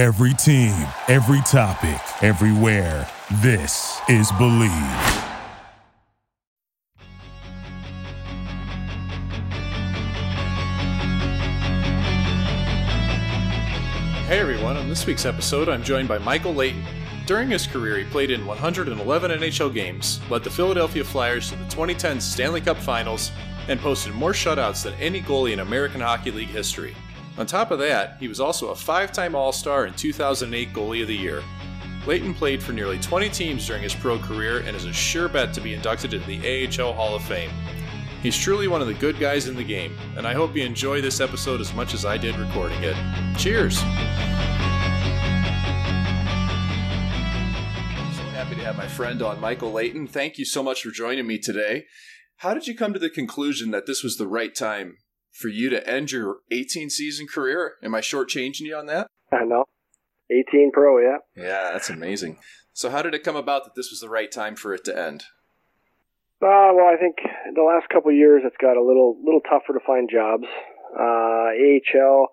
Every team, every topic, everywhere. This is Believe. Hey everyone, on this week's episode, I'm joined by Michael Leighton. During his career, he played in 111 NHL games, led the Philadelphia Flyers to the 2010 Stanley Cup Finals, and posted more shutouts than any goalie in American Hockey League history. On top of that, he was also a five time All Star and 2008 Goalie of the Year. Leighton played for nearly 20 teams during his pro career and is a sure bet to be inducted into the AHL Hall of Fame. He's truly one of the good guys in the game, and I hope you enjoy this episode as much as I did recording it. Cheers! So happy to have my friend on, Michael Leighton. Thank you so much for joining me today. How did you come to the conclusion that this was the right time for you to end your 18 season career? Am I shortchanging you on that? I know. 18 pro, yeah. Yeah, that's amazing. So, how did it come about that this was the right time for it to end? Uh, well, I think the last couple of years it's got a little little tougher to find jobs. Uh, AHL,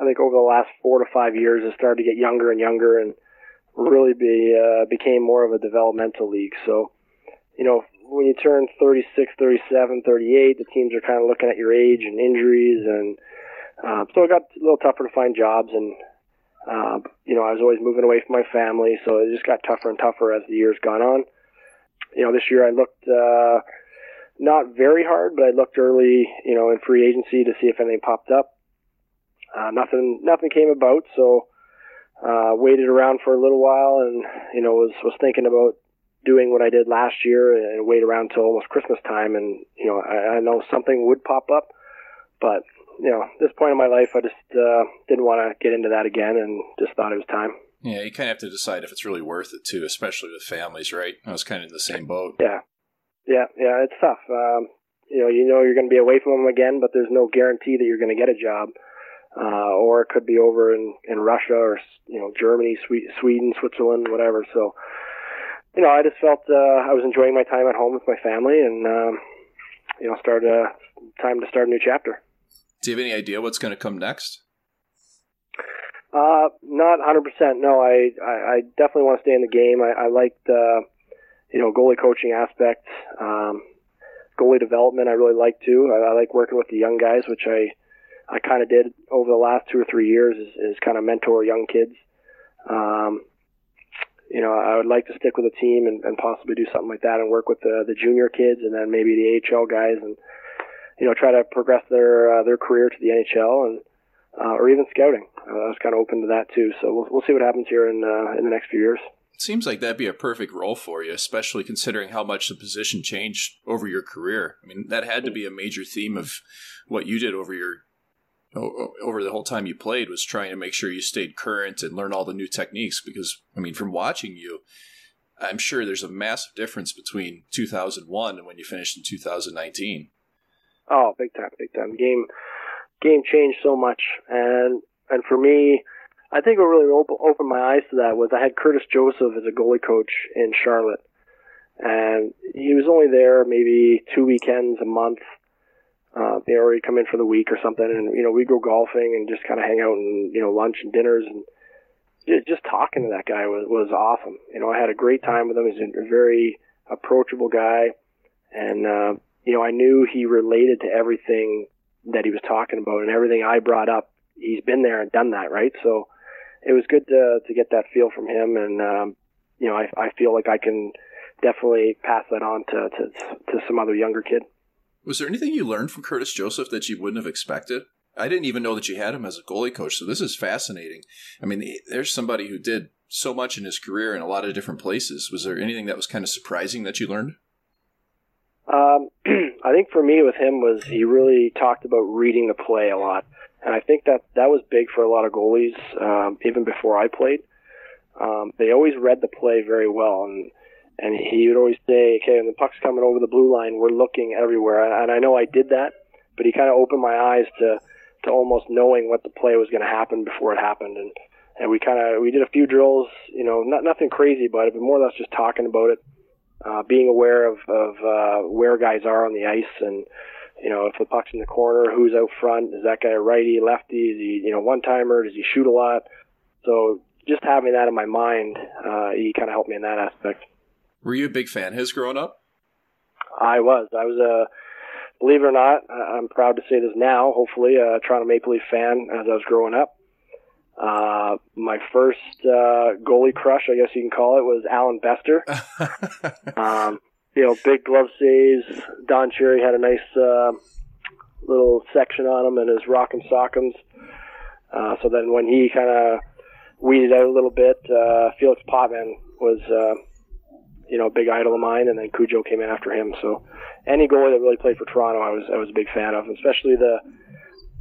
I think over the last four to five years, has started to get younger and younger, and really be uh, became more of a developmental league. So, you know, when you turn 36, 37, 38, the teams are kind of looking at your age and injuries, and uh, so it got a little tougher to find jobs. And uh, you know, I was always moving away from my family, so it just got tougher and tougher as the years gone on you know, this year I looked uh, not very hard, but I looked early, you know, in free agency to see if anything popped up. Uh, nothing, nothing came about, so uh, waited around for a little while, and you know, was was thinking about doing what I did last year and wait around till almost Christmas time, and you know, I, I know something would pop up, but you know, this point in my life, I just uh, didn't want to get into that again, and just thought it was time. Yeah, you kind of have to decide if it's really worth it too, especially with families, right? I was kind of in the same boat. Yeah, yeah, yeah. It's tough. Um, you know, you know you're going to be away from them again, but there's no guarantee that you're going to get a job. Uh, or it could be over in, in Russia or you know Germany, Sweden, Switzerland, whatever. So, you know, I just felt uh, I was enjoying my time at home with my family, and um, you know, started a time to start a new chapter. Do you have any idea what's going to come next? Uh, not 100%. No, I, I, I definitely want to stay in the game. I, I like the, you know, goalie coaching aspect. Um, goalie development, I really like too. I, I like working with the young guys, which I, I kind of did over the last two or three years is, is kind of mentor young kids. Um, you know, I would like to stick with a team and, and possibly do something like that and work with the, the junior kids and then maybe the AHL guys and, you know, try to progress their, uh, their career to the NHL and, uh, or even scouting. Uh, I was kind of open to that too. So we'll, we'll see what happens here in uh, in the next few years. It seems like that'd be a perfect role for you, especially considering how much the position changed over your career. I mean, that had to be a major theme of what you did over your over the whole time you played was trying to make sure you stayed current and learn all the new techniques because I mean from watching you I'm sure there's a massive difference between 2001 and when you finished in 2019. Oh, big time, big time. Game game changed so much, and and for me, I think what really opened opened my eyes to that was I had Curtis Joseph as a goalie coach in Charlotte, and he was only there maybe two weekends a month. Uh, they already come in for the week or something, and you know we go golfing and just kind of hang out and you know lunch and dinners and just talking to that guy was was awesome. You know I had a great time with him. He's a very approachable guy, and uh, you know I knew he related to everything that he was talking about and everything I brought up, he's been there and done that, right? So it was good to to get that feel from him, and um, you know, I I feel like I can definitely pass that on to to to some other younger kid. Was there anything you learned from Curtis Joseph that you wouldn't have expected? I didn't even know that you had him as a goalie coach, so this is fascinating. I mean, there's somebody who did so much in his career in a lot of different places. Was there anything that was kind of surprising that you learned? Um, I think for me with him was he really talked about reading the play a lot, and I think that that was big for a lot of goalies, um, even before I played. Um, they always read the play very well, and and he would always say, "Okay, when the puck's coming over the blue line, we're looking everywhere." And I know I did that, but he kind of opened my eyes to to almost knowing what the play was going to happen before it happened, and and we kind of we did a few drills, you know, not nothing crazy about it, but more or less just talking about it uh, being aware of, of uh, where guys are on the ice and you know if the puck's in the corner, who's out front, is that guy a righty, lefty, is he you know one timer, does he shoot a lot? So just having that in my mind, uh, he kind of helped me in that aspect. Were you a big fan of his growing up? I was. I was a, believe it or not, I'm proud to say this now. Hopefully, a Toronto Maple Leaf fan as I was growing up. Uh, my first uh, goalie crush, I guess you can call it, was Allan Bester. um, you know, big glove saves. Don Cherry had a nice uh, little section on him and his rock'em sock'ems. Uh, so then when he kind of weeded out a little bit, uh, Felix Potvin was, uh, you know, a big idol of mine, and then Cujo came in after him. So any goalie that really played for Toronto, I was I was a big fan of, especially the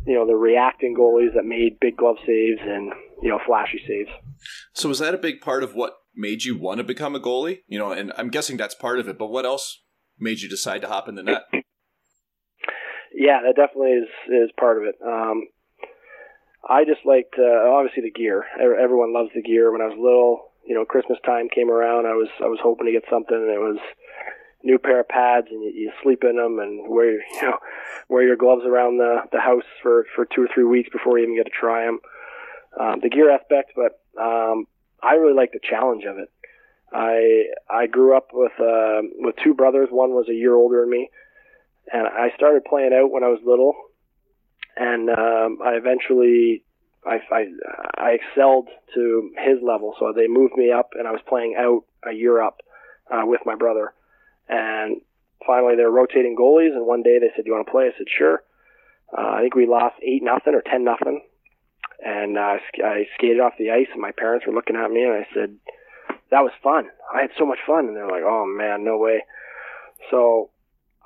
you know, the reacting goalies that made big glove saves and, you know, flashy saves. So was that a big part of what made you want to become a goalie? You know, and I'm guessing that's part of it, but what else made you decide to hop in the net? yeah, that definitely is is part of it. Um, I just liked uh, obviously the gear. Everyone loves the gear. When I was little, you know, Christmas time came around, I was I was hoping to get something, and it was new pair of pads and you, you sleep in them and wear you know wear your gloves around the the house for for two or three weeks before you even get to try them. Um, the gear aspect, but um, I really like the challenge of it. I I grew up with uh, with two brothers. One was a year older than me, and I started playing out when I was little, and um, I eventually I, I I excelled to his level. So they moved me up, and I was playing out a year up uh, with my brother. And finally, they're rotating goalies, and one day they said, "Do you want to play?" I said, "Sure." Uh, I think we lost eight nothing or ten nothing, and uh, I skated off the ice, and my parents were looking at me, and I said, "That was fun. I had so much fun." And they're like, "Oh man, no way." So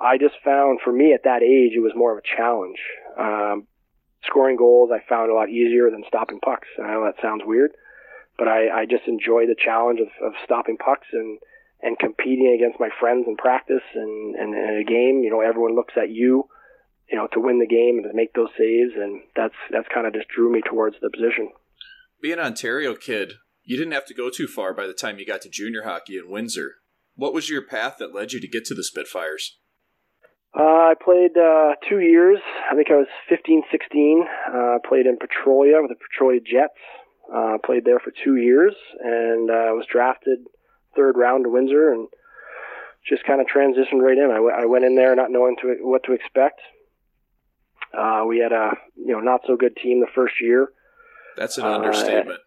I just found, for me at that age, it was more of a challenge. Um, scoring goals, I found a lot easier than stopping pucks. And I know that sounds weird, but I, I just enjoy the challenge of, of stopping pucks and and competing against my friends in practice and, and, in a game, you know, everyone looks at you, you know, to win the game and to make those saves, and that's that's kind of just drew me towards the position. Being an Ontario kid, you didn't have to go too far by the time you got to junior hockey in Windsor. What was your path that led you to get to the Spitfires? Uh, I played uh, two years. I think I was 15, 16. Uh, played in Petrolia with the Petrolia Jets. Uh, played there for two years and uh, was drafted third round to Windsor and just kind of transitioned right in. I, w- I went in there not knowing to, what to expect. Uh, we had a you know not so good team the first year. That's an uh, understatement.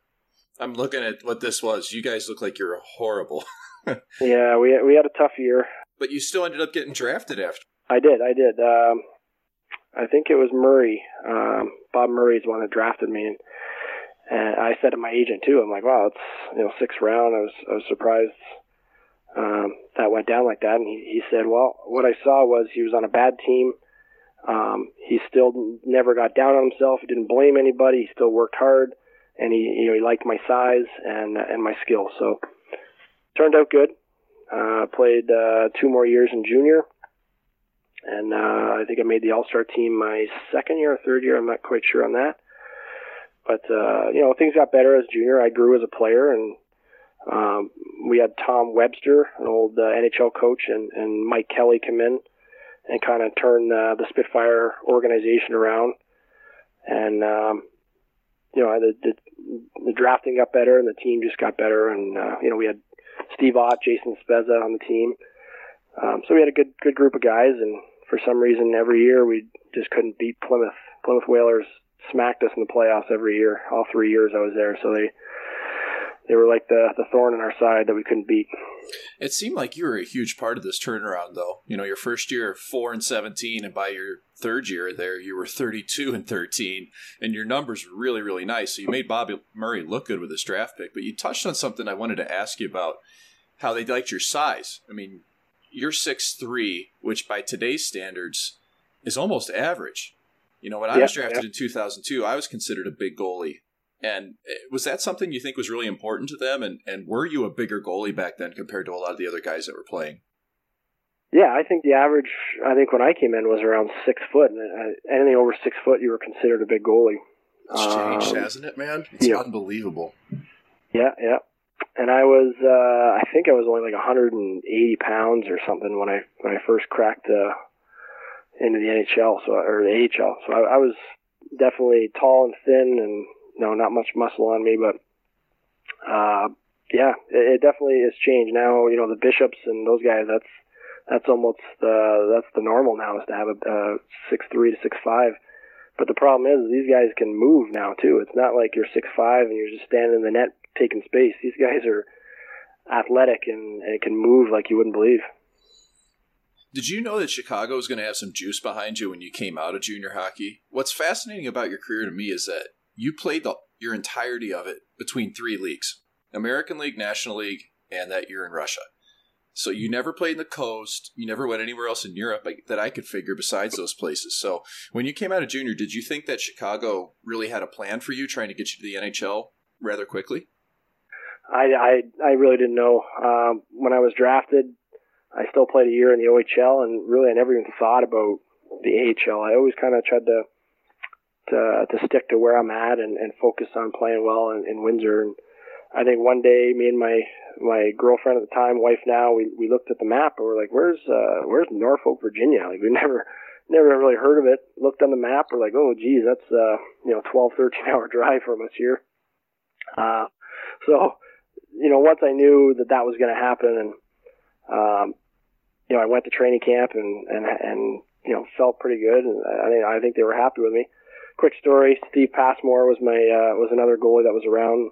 I'm looking at what this was. You guys look like you're horrible. yeah, we we had a tough year. But you still ended up getting drafted after. I did. I did. Um, I think it was Murray. Um, Bob Murray's one that drafted me, and and I said to my agent too, I'm like, wow, it's you know sixth round. I was I was surprised um, that went down like that. And he, he said, well, what I saw was he was on a bad team. Um, he still never got down on himself. He didn't blame anybody. He still worked hard, and he you know he liked my size and and my skill. So turned out good. Uh, played uh, two more years in junior, and uh, I think I made the All Star team my second year or third year. I'm not quite sure on that. But uh, you know, things got better as junior. I grew as a player, and um, we had Tom Webster, an old uh, NHL coach, and, and Mike Kelly come in and kind of turn uh, the Spitfire organization around. And um, you know, the, the the drafting got better, and the team just got better. And uh, you know, we had Steve Ott, Jason Spezza on the team. Um, so we had a good good group of guys, and for some reason, every year we just couldn't beat Plymouth. Plymouth Whalers smacked us in the playoffs every year, all three years I was there. So they they were like the the thorn in our side that we couldn't beat. It seemed like you were a huge part of this turnaround, though. You know, your first year four and seventeen, and by your third year there, you were thirty two and thirteen, and your numbers were really really nice. So you made Bobby Murray look good with his draft pick. But you touched on something I wanted to ask you about how they liked your size. I mean, you're six three, which by today's standards is almost average. You know, when I was drafted yeah. in 2002, I was considered a big goalie. And eh, was that something you think was really important to them? And, and were you a bigger goalie back then compared to a lot of the other guys that were playing? Yeah, I think the average, I think when I came in was around six foot. And uh, anything over six foot, you were considered a big goalie. It's changed, um, hasn't it, man? It's yeah. unbelievable. Yeah, yeah. And I was, uh, I think I was only like 180 pounds or something when I when I first cracked uh, into the NHL, so or the AHL. So I, I was definitely tall and thin, and you know, not much muscle on me, but uh, yeah, it, it definitely has changed now. You know, the bishops and those guys. That's that's almost the that's the normal now is to have a, a six three to six five. But the problem is these guys can move now too. It's not like you're six five and you're just standing in the net taking space. These guys are athletic and, and can move like you wouldn't believe. Did you know that Chicago was going to have some juice behind you when you came out of junior hockey? What's fascinating about your career to me is that you played the, your entirety of it between three leagues American League, National League, and that year in Russia. So you never played in the coast. You never went anywhere else in Europe that I could figure besides those places. So when you came out of junior, did you think that Chicago really had a plan for you, trying to get you to the NHL rather quickly? I I, I really didn't know. Um, when I was drafted, I still played a year in the OHL, and really I never even thought about the AHL. I always kind of tried to to to stick to where I'm at and, and focus on playing well in, in Windsor. And I think one day, me and my my girlfriend at the time, wife now, we we looked at the map and we're like, "Where's uh where's Norfolk, Virginia?" Like we never never really heard of it. Looked on the map, we're like, "Oh, geez, that's uh you know 12, 13 hour drive from us here." Uh, so you know, once I knew that that was going to happen, and um, you know, I went to training camp and and and you know felt pretty good, and I think I think they were happy with me. Quick story: Steve Passmore was my uh, was another goalie that was around.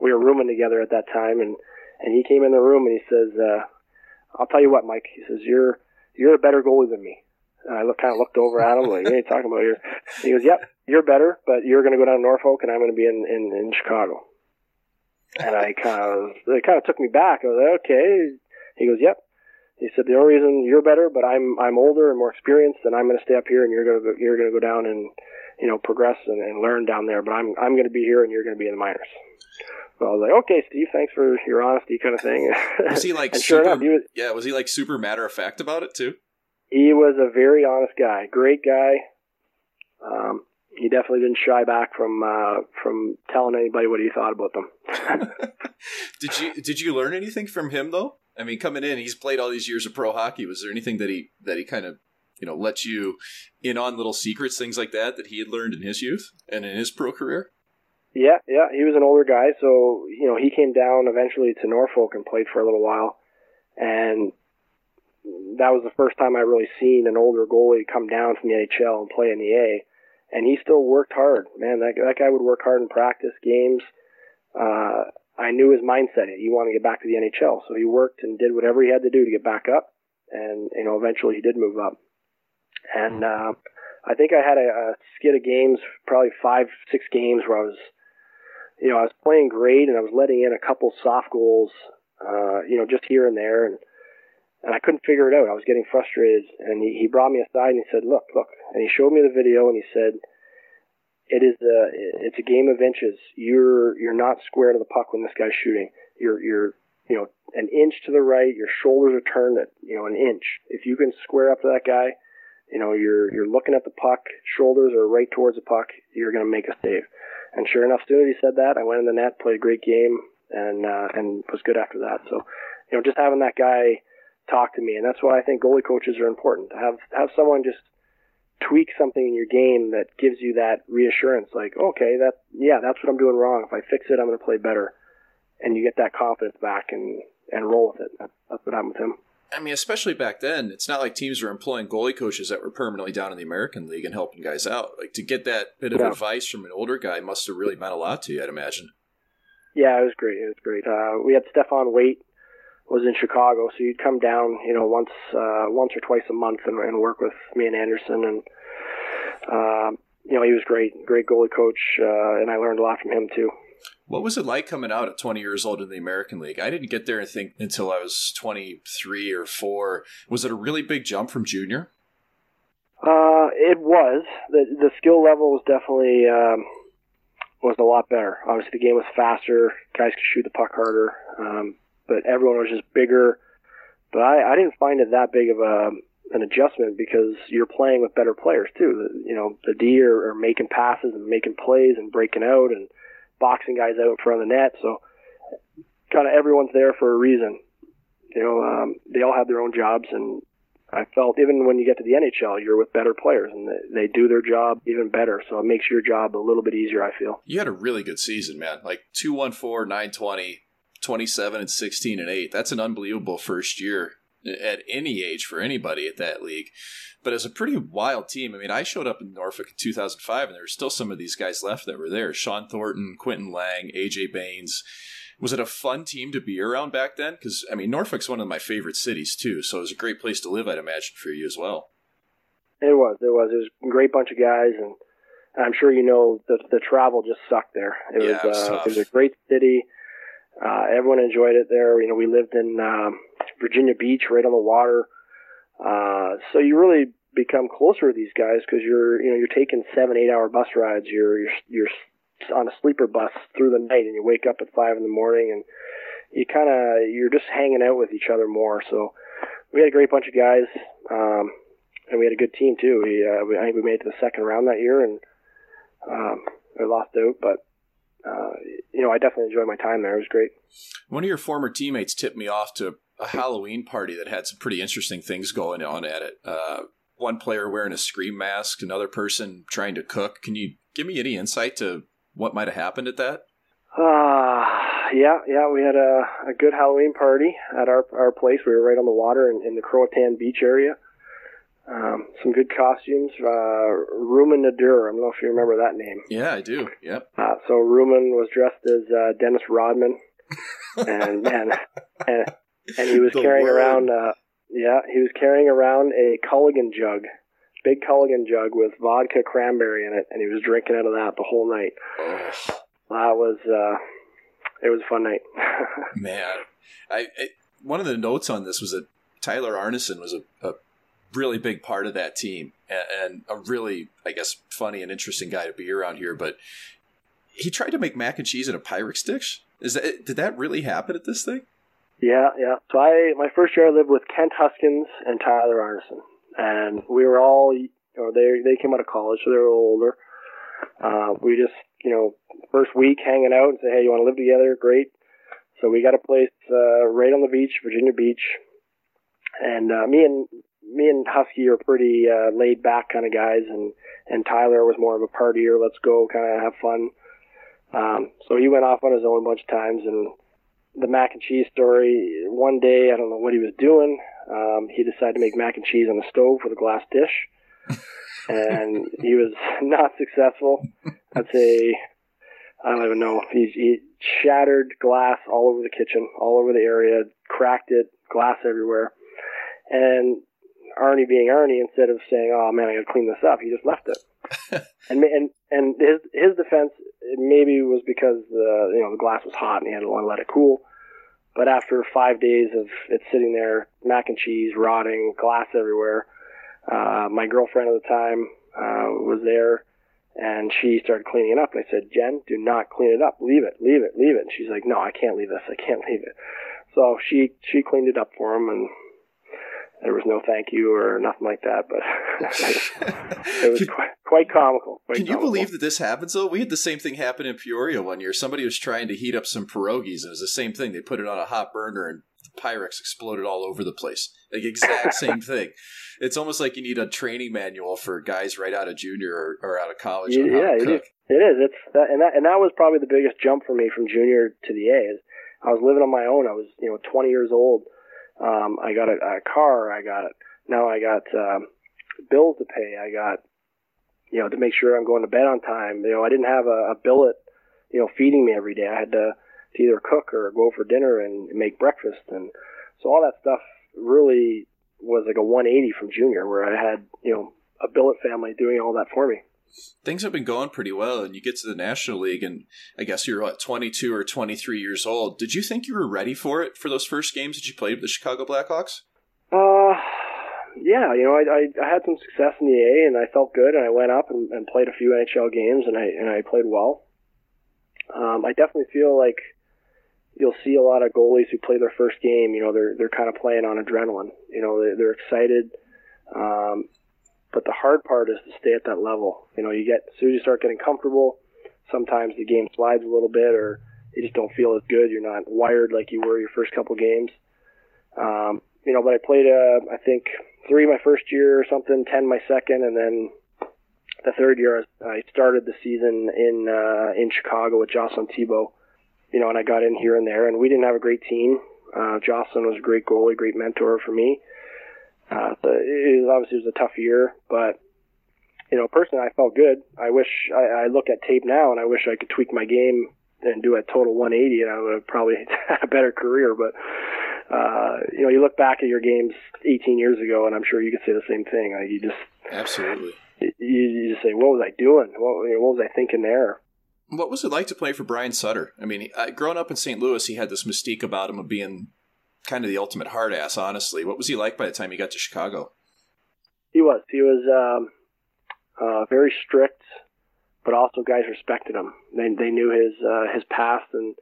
We were rooming together at that time, and and he came in the room and he says, uh, "I'll tell you what, Mike." He says, "You're you're a better goalie than me." And I look, kind of looked over at him like, "What are you talking about here?" He goes, "Yep, you're better, but you're going to go down to Norfolk, and I'm going to be in, in in Chicago." And I kind of it kind of took me back. I was like, "Okay." He goes, "Yep." He said, "The only reason you're better, but I'm I'm older and more experienced, and I'm going to stay up here, and you're going to go, you're going to go down and you know progress and, and learn down there. But I'm I'm going to be here, and you're going to be in the minors." So I was like, okay, Steve, thanks for your honesty, kind of thing. Was he like super? Sure enough, he was, yeah, was he like super matter of fact about it too? He was a very honest guy, great guy. Um, he definitely didn't shy back from uh, from telling anybody what he thought about them. did you did you learn anything from him though? I mean, coming in, he's played all these years of pro hockey. Was there anything that he that he kind of you know let you in on little secrets, things like that, that he had learned in his youth and in his pro career? Yeah, yeah, he was an older guy, so you know he came down eventually to Norfolk and played for a little while, and that was the first time I really seen an older goalie come down from the NHL and play in the A. And he still worked hard, man. That that guy would work hard in practice games. Uh, I knew his mindset. He wanted to get back to the NHL, so he worked and did whatever he had to do to get back up. And you know, eventually he did move up. And uh, I think I had a, a skid of games, probably five, six games, where I was you know, I was playing great and I was letting in a couple soft goals, uh, you know, just here and there. And, and I couldn't figure it out. I was getting frustrated. And he, he brought me aside and he said, look, look. And he showed me the video and he said, it is a, it's a game of inches. You're, you're not square to the puck when this guy's shooting. You're, you're, you know, an inch to the right. Your shoulders are turned at, you know, an inch. If you can square up to that guy, you know, you're, you're looking at the puck, shoulders are right towards the puck. You're going to make a save. And sure enough, soon as he said that, I went in the net, played a great game, and uh, and was good after that. So, you know, just having that guy talk to me, and that's why I think goalie coaches are important. To have have someone just tweak something in your game that gives you that reassurance, like, okay, that yeah, that's what I'm doing wrong. If I fix it, I'm going to play better, and you get that confidence back and and roll with it. That's what happened with him. I mean, especially back then, it's not like teams were employing goalie coaches that were permanently down in the American League and helping guys out. Like to get that bit of yeah. advice from an older guy must have really meant a lot to you, I'd imagine. Yeah, it was great. It was great. Uh, we had Stephane Waite was in Chicago, so you'd come down, you know, once uh, once or twice a month and, and work with me and Anderson, and uh, you know, he was great, great goalie coach, uh, and I learned a lot from him too. What was it like coming out at 20 years old in the American League? I didn't get there I think until I was 23 or 4. Was it a really big jump from junior? Uh, it was. The the skill level was definitely um, was a lot better. Obviously, the game was faster. Guys could shoot the puck harder. Um, but everyone was just bigger. But I, I didn't find it that big of a an adjustment because you're playing with better players too. You know, the D are, are making passes and making plays and breaking out and boxing guys out in front of the net. So kind of everyone's there for a reason. You know, um, they all have their own jobs, and I felt even when you get to the NHL, you're with better players and they, they do their job even better. So it makes your job a little bit easier, I feel. You had a really good season, man. Like 214, 920, 27 and 16 and 8. That's an unbelievable first year at any age for anybody at that league. But as a pretty wild team, I mean, I showed up in Norfolk in 2005 and there were still some of these guys left that were there. Shawn Thornton, Quintin Laing, Ajay Baines. Was it a fun team to be around back then? Because, I mean, Norfolk's one of my favorite cities, too. So it was a great place to live, I'd imagine, for you as well. It was. It was. It was a great bunch of guys. And I'm sure you know the, the travel just sucked there. It, yeah, was, it, was uh, it was a great city. Uh, everyone enjoyed it there. You know, we lived in um, Virginia Beach, right on the water. Uh, so you really become closer with these guys because you're, you know, you're taking seven, eight hour bus rides. You're, you're, you're on a sleeper bus through the night, and you wake up at five in the morning, and you kind of, you're just hanging out with each other more. So we had a great bunch of guys, um, and we had a good team too. We, uh, we, I think we made it to the second round that year, and um, we lost out, but uh, you know, I definitely enjoyed my time there. It was great. One of your former teammates tipped me off to a Halloween party that had some pretty interesting things going on at it. Uh, one player wearing a scream mask, another person trying to cook. Can you give me any insight to what might have happened at that? Uh, yeah, yeah, we had a, a good Halloween party at our our place. We were right on the water in, in the Croatan Beach area. Um, some good costumes. Uh, Rumun Ndur. I don't know if you remember that name. Yeah, I do. Yep. Uh, so Rumen was dressed as uh, Dennis Rodman, and and and, and he was The carrying word. around. Uh, yeah, he was carrying around a Culligan jug, big Culligan jug with vodka cranberry in it, and he was drinking out of that the whole night. Oh, That was uh, it was a fun night. man, I, I one of the notes on this was that Tyler Arnason was a, a really big part of that team and, and a really, I guess, funny and interesting guy to be around here. But he tried to make mac and cheese in a Pyrex dish. Is that did that really happen at this thing? Yeah, yeah. So I my first year I lived with Kent Huskins and Tyler Arnason, and we were all, or they they came out of college, so they were a little older. Uh, we just, you know, first week hanging out and say, hey, you want to live together? Great. So we got a place uh, right on the beach, Virginia Beach, and uh, me and me and Husky are pretty uh, laid back kind of guys, and and Tyler was more of a partier. Let's go, kind of have fun. Um, so he went off on his own a bunch of times, and the mac and cheese story. One day, I don't know what he was doing. Um, he decided to make mac and cheese on the stove with a glass dish, and he was not successful. I'd say I don't even know. He, he shattered glass all over the kitchen, all over the area, cracked it, glass everywhere, and Arnie being Arnie, instead of saying, "Oh man, I got to clean this up," he just left it. and and and his his defense it maybe was because the you know the glass was hot and he had to let it cool. But after five days of it sitting there, mac and cheese rotting, glass everywhere, uh, my girlfriend at the time uh, was there, and she started cleaning it up. And I said, Jen, do not clean it up. Leave it, leave it, leave it. And she's like, No, I can't leave this. I can't leave it. So she she cleaned it up for him, and there was no thank you or nothing like that. But it was quite, quite comical. Quite Can you comical. believe that this happens though? We had the same thing happen in Peoria one year. Somebody was trying to heat up some pierogies, and it was the same thing. They put it on a hot burner, and the Pyrex exploded all over the place. Like exact same thing. It's almost like you need a training manual for guys right out of junior or, or out of college. Yeah, it is. It is. It's that, and that and that was probably the biggest jump for me from junior to the A. Is I was living on my own. I was you know 20 years old. Um, I got a, a car. I got now I got um, bills to pay. I got you know to make sure I'm going to bed on time. You know I didn't have a, a billet you know feeding me every day. I had to, to either cook or go for dinner and make breakfast. And so all that stuff really was like a 180 from junior, where I had you know a billet family doing all that for me. Things have been going pretty well, and you get to the National League, and I guess you're what 22 or 23 years old. Did you think you were ready for it for those first games that you played with the Chicago Blackhawks? Uh, yeah, you know, I, I I had some success in the A, and I felt good, and I went up and, and played a few NHL games, and I and I played well. Um, I definitely feel like you'll see a lot of goalies who play their first game. You know, they're they're kind of playing on adrenaline. You know, they're, they're excited. Um, but the hard part is to stay at that level. You know, you get as soon as you start getting comfortable, sometimes the game slides a little bit, or you just don't feel as good. You're not wired like you were your first couple games. Um, you know, but I played, uh, I think, three my first year or something, ten my second, and then the third year I started the season in uh, in Chicago with Jocelyn Thibault. You know, and I got in here and there, and we didn't have a great team. Uh, Jocelyn was a great goalie, great mentor for me. Uh, it was, obviously was a tough year, but you know, personally, I felt good. I wish I, I look at tape now, and I wish I could tweak my game and do a total 180, and I would have probably had a better career. But uh, you know, you look back at your games 18 years ago, and I'm sure you could say the same thing. Like you just absolutely, you, you just say, "What was I doing? What, what was I thinking there?" What was it like to play for Brian Sutter? I mean, uh, growing up in St. Louis, he had this mystique about him of being kind of the ultimate hard ass. Honestly, what was he like by the time he got to Chicago? He was. He was um, uh, very strict, but also guys respected him. They they knew his uh, his past and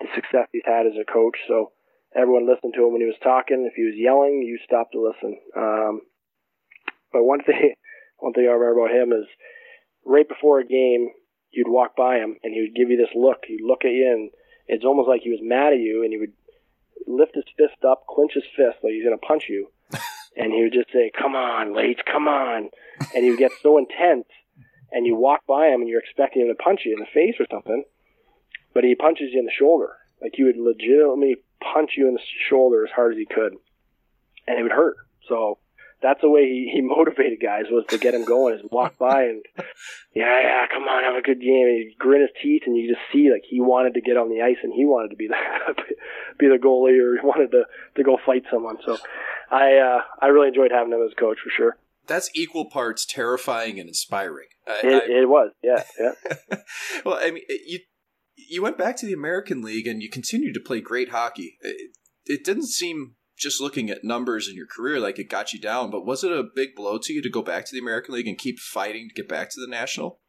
the success he's had as a coach. So everyone listened to him when he was talking. If he was yelling, you stopped to listen. Um, but one thing, one thing I remember about him is right before a game, you'd walk by him and he would give you this look. He'd look at you and it's almost like he was mad at you and he would lift his fist up, clench his fist like he's going to punch you. and he would just say, come on, Leitch, come on. And he would get so intense and you walk by him and you're expecting him to punch you in the face or something, but he punches you in the shoulder. Like he would legitimately punch you in the shoulder as hard as he could and it would hurt. So that's the way he, he motivated guys was to get him going. Is walk by and yeah, yeah, come on, have a good game. And he'd grin his teeth, and you just see like he wanted to get on the ice and he wanted to be the be the goalie or he wanted to to go fight someone. So I uh, I really enjoyed having him as a coach for sure. That's equal parts terrifying and inspiring. I, it, I, it was, yeah, yeah. well, I mean, you you went back to the American League and you continued to play great hockey. It, it didn't seem just looking at numbers in your career, like it got you down. But was it a big blow to you to go back to the American League and keep fighting to get back to the National?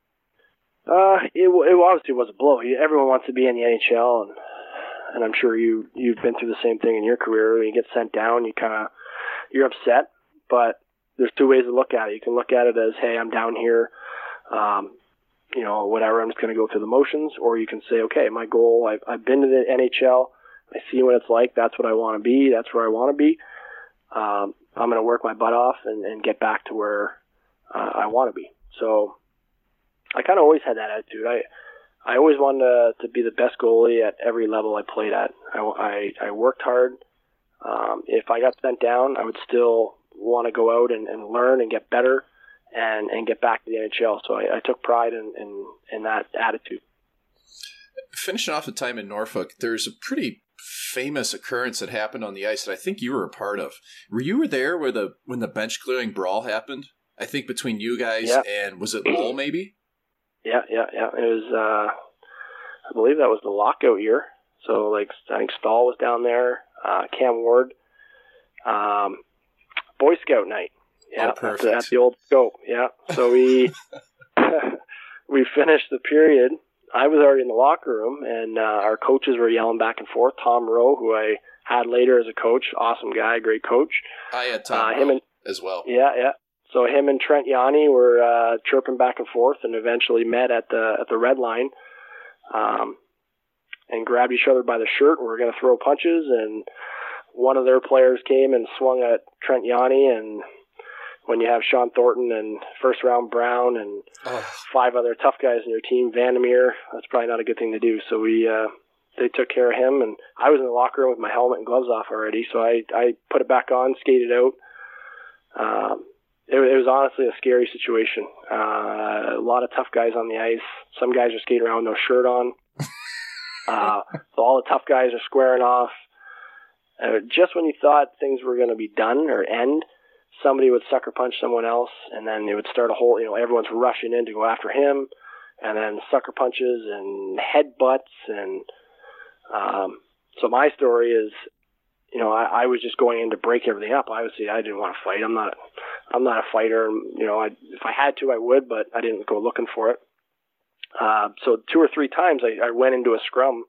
Uh, it, it obviously was a blow. Everyone wants to be in the NHL, and and I'm sure you you've been through the same thing in your career. When you get sent down, you kind of you're upset. But there's two ways to look at it. You can look at it as, hey, I'm down here. Um, you know, whatever. I'm just going to go through the motions, or you can say, okay, my goal. I've I've been to the NHL. I see what it's like. That's what I want to be. That's where I want to be. Um, I'm going to work my butt off and, and get back to where uh, I want to be. So I kind of always had that attitude. I I always wanted to, to be the best goalie at every level I played at. I, I, I worked hard. Um, if I got sent down, I would still want to go out and, and learn and get better and, and get back to the NHL. So I, I took pride in, in, in that attitude. Finishing off the time in Norfolk, there's a pretty famous occurrence that happened on the ice that I think you were a part of. Were you there where the when the bench clearing brawl happened? I think between you guys yeah. and was it Lowell maybe? Yeah, yeah, yeah. It was uh I believe that was the lockout year. So like I think Staal was down there, uh Cam Ward. Um Boy Scout night. Yeah, oh, at, the, at the old scope. Yeah. So we we finished the period I was already in the locker room, and uh, our coaches were yelling back and forth. Tom Rowe, who I had later as a coach, awesome guy, great coach. I had Tom uh, him and, as well. Yeah, yeah. So him and Trent Yawney were uh, chirping back and forth, and eventually met at the at the red line, um, and grabbed each other by the shirt. We were going to throw punches, and one of their players came and swung at Trent Yawney, and when you have Shawn Thornton and first round Brown and oh. five other tough guys in your team, Vandermeer, that's probably not a good thing to do. So we uh, they took care of him, and I was in the locker room with my helmet and gloves off already, so I I put it back on, skated out. Um, it, it was honestly a scary situation. Uh, a lot of tough guys on the ice. Some guys are skating around with no shirt on. uh, so all the tough guys are squaring off. Uh, just when you thought things were going to be done or end, somebody would sucker punch someone else, and then they would start a whole, you know, everyone's rushing in to go after him, and then sucker punches and headbutts, and um, so my story is, you know, I, I was just going in to break everything up. Obviously, I didn't want to fight. I'm not, I'm not a fighter. You know, I, if I had to, I would, but I didn't go looking for it. Uh, so two or three times I, I went into a scrum,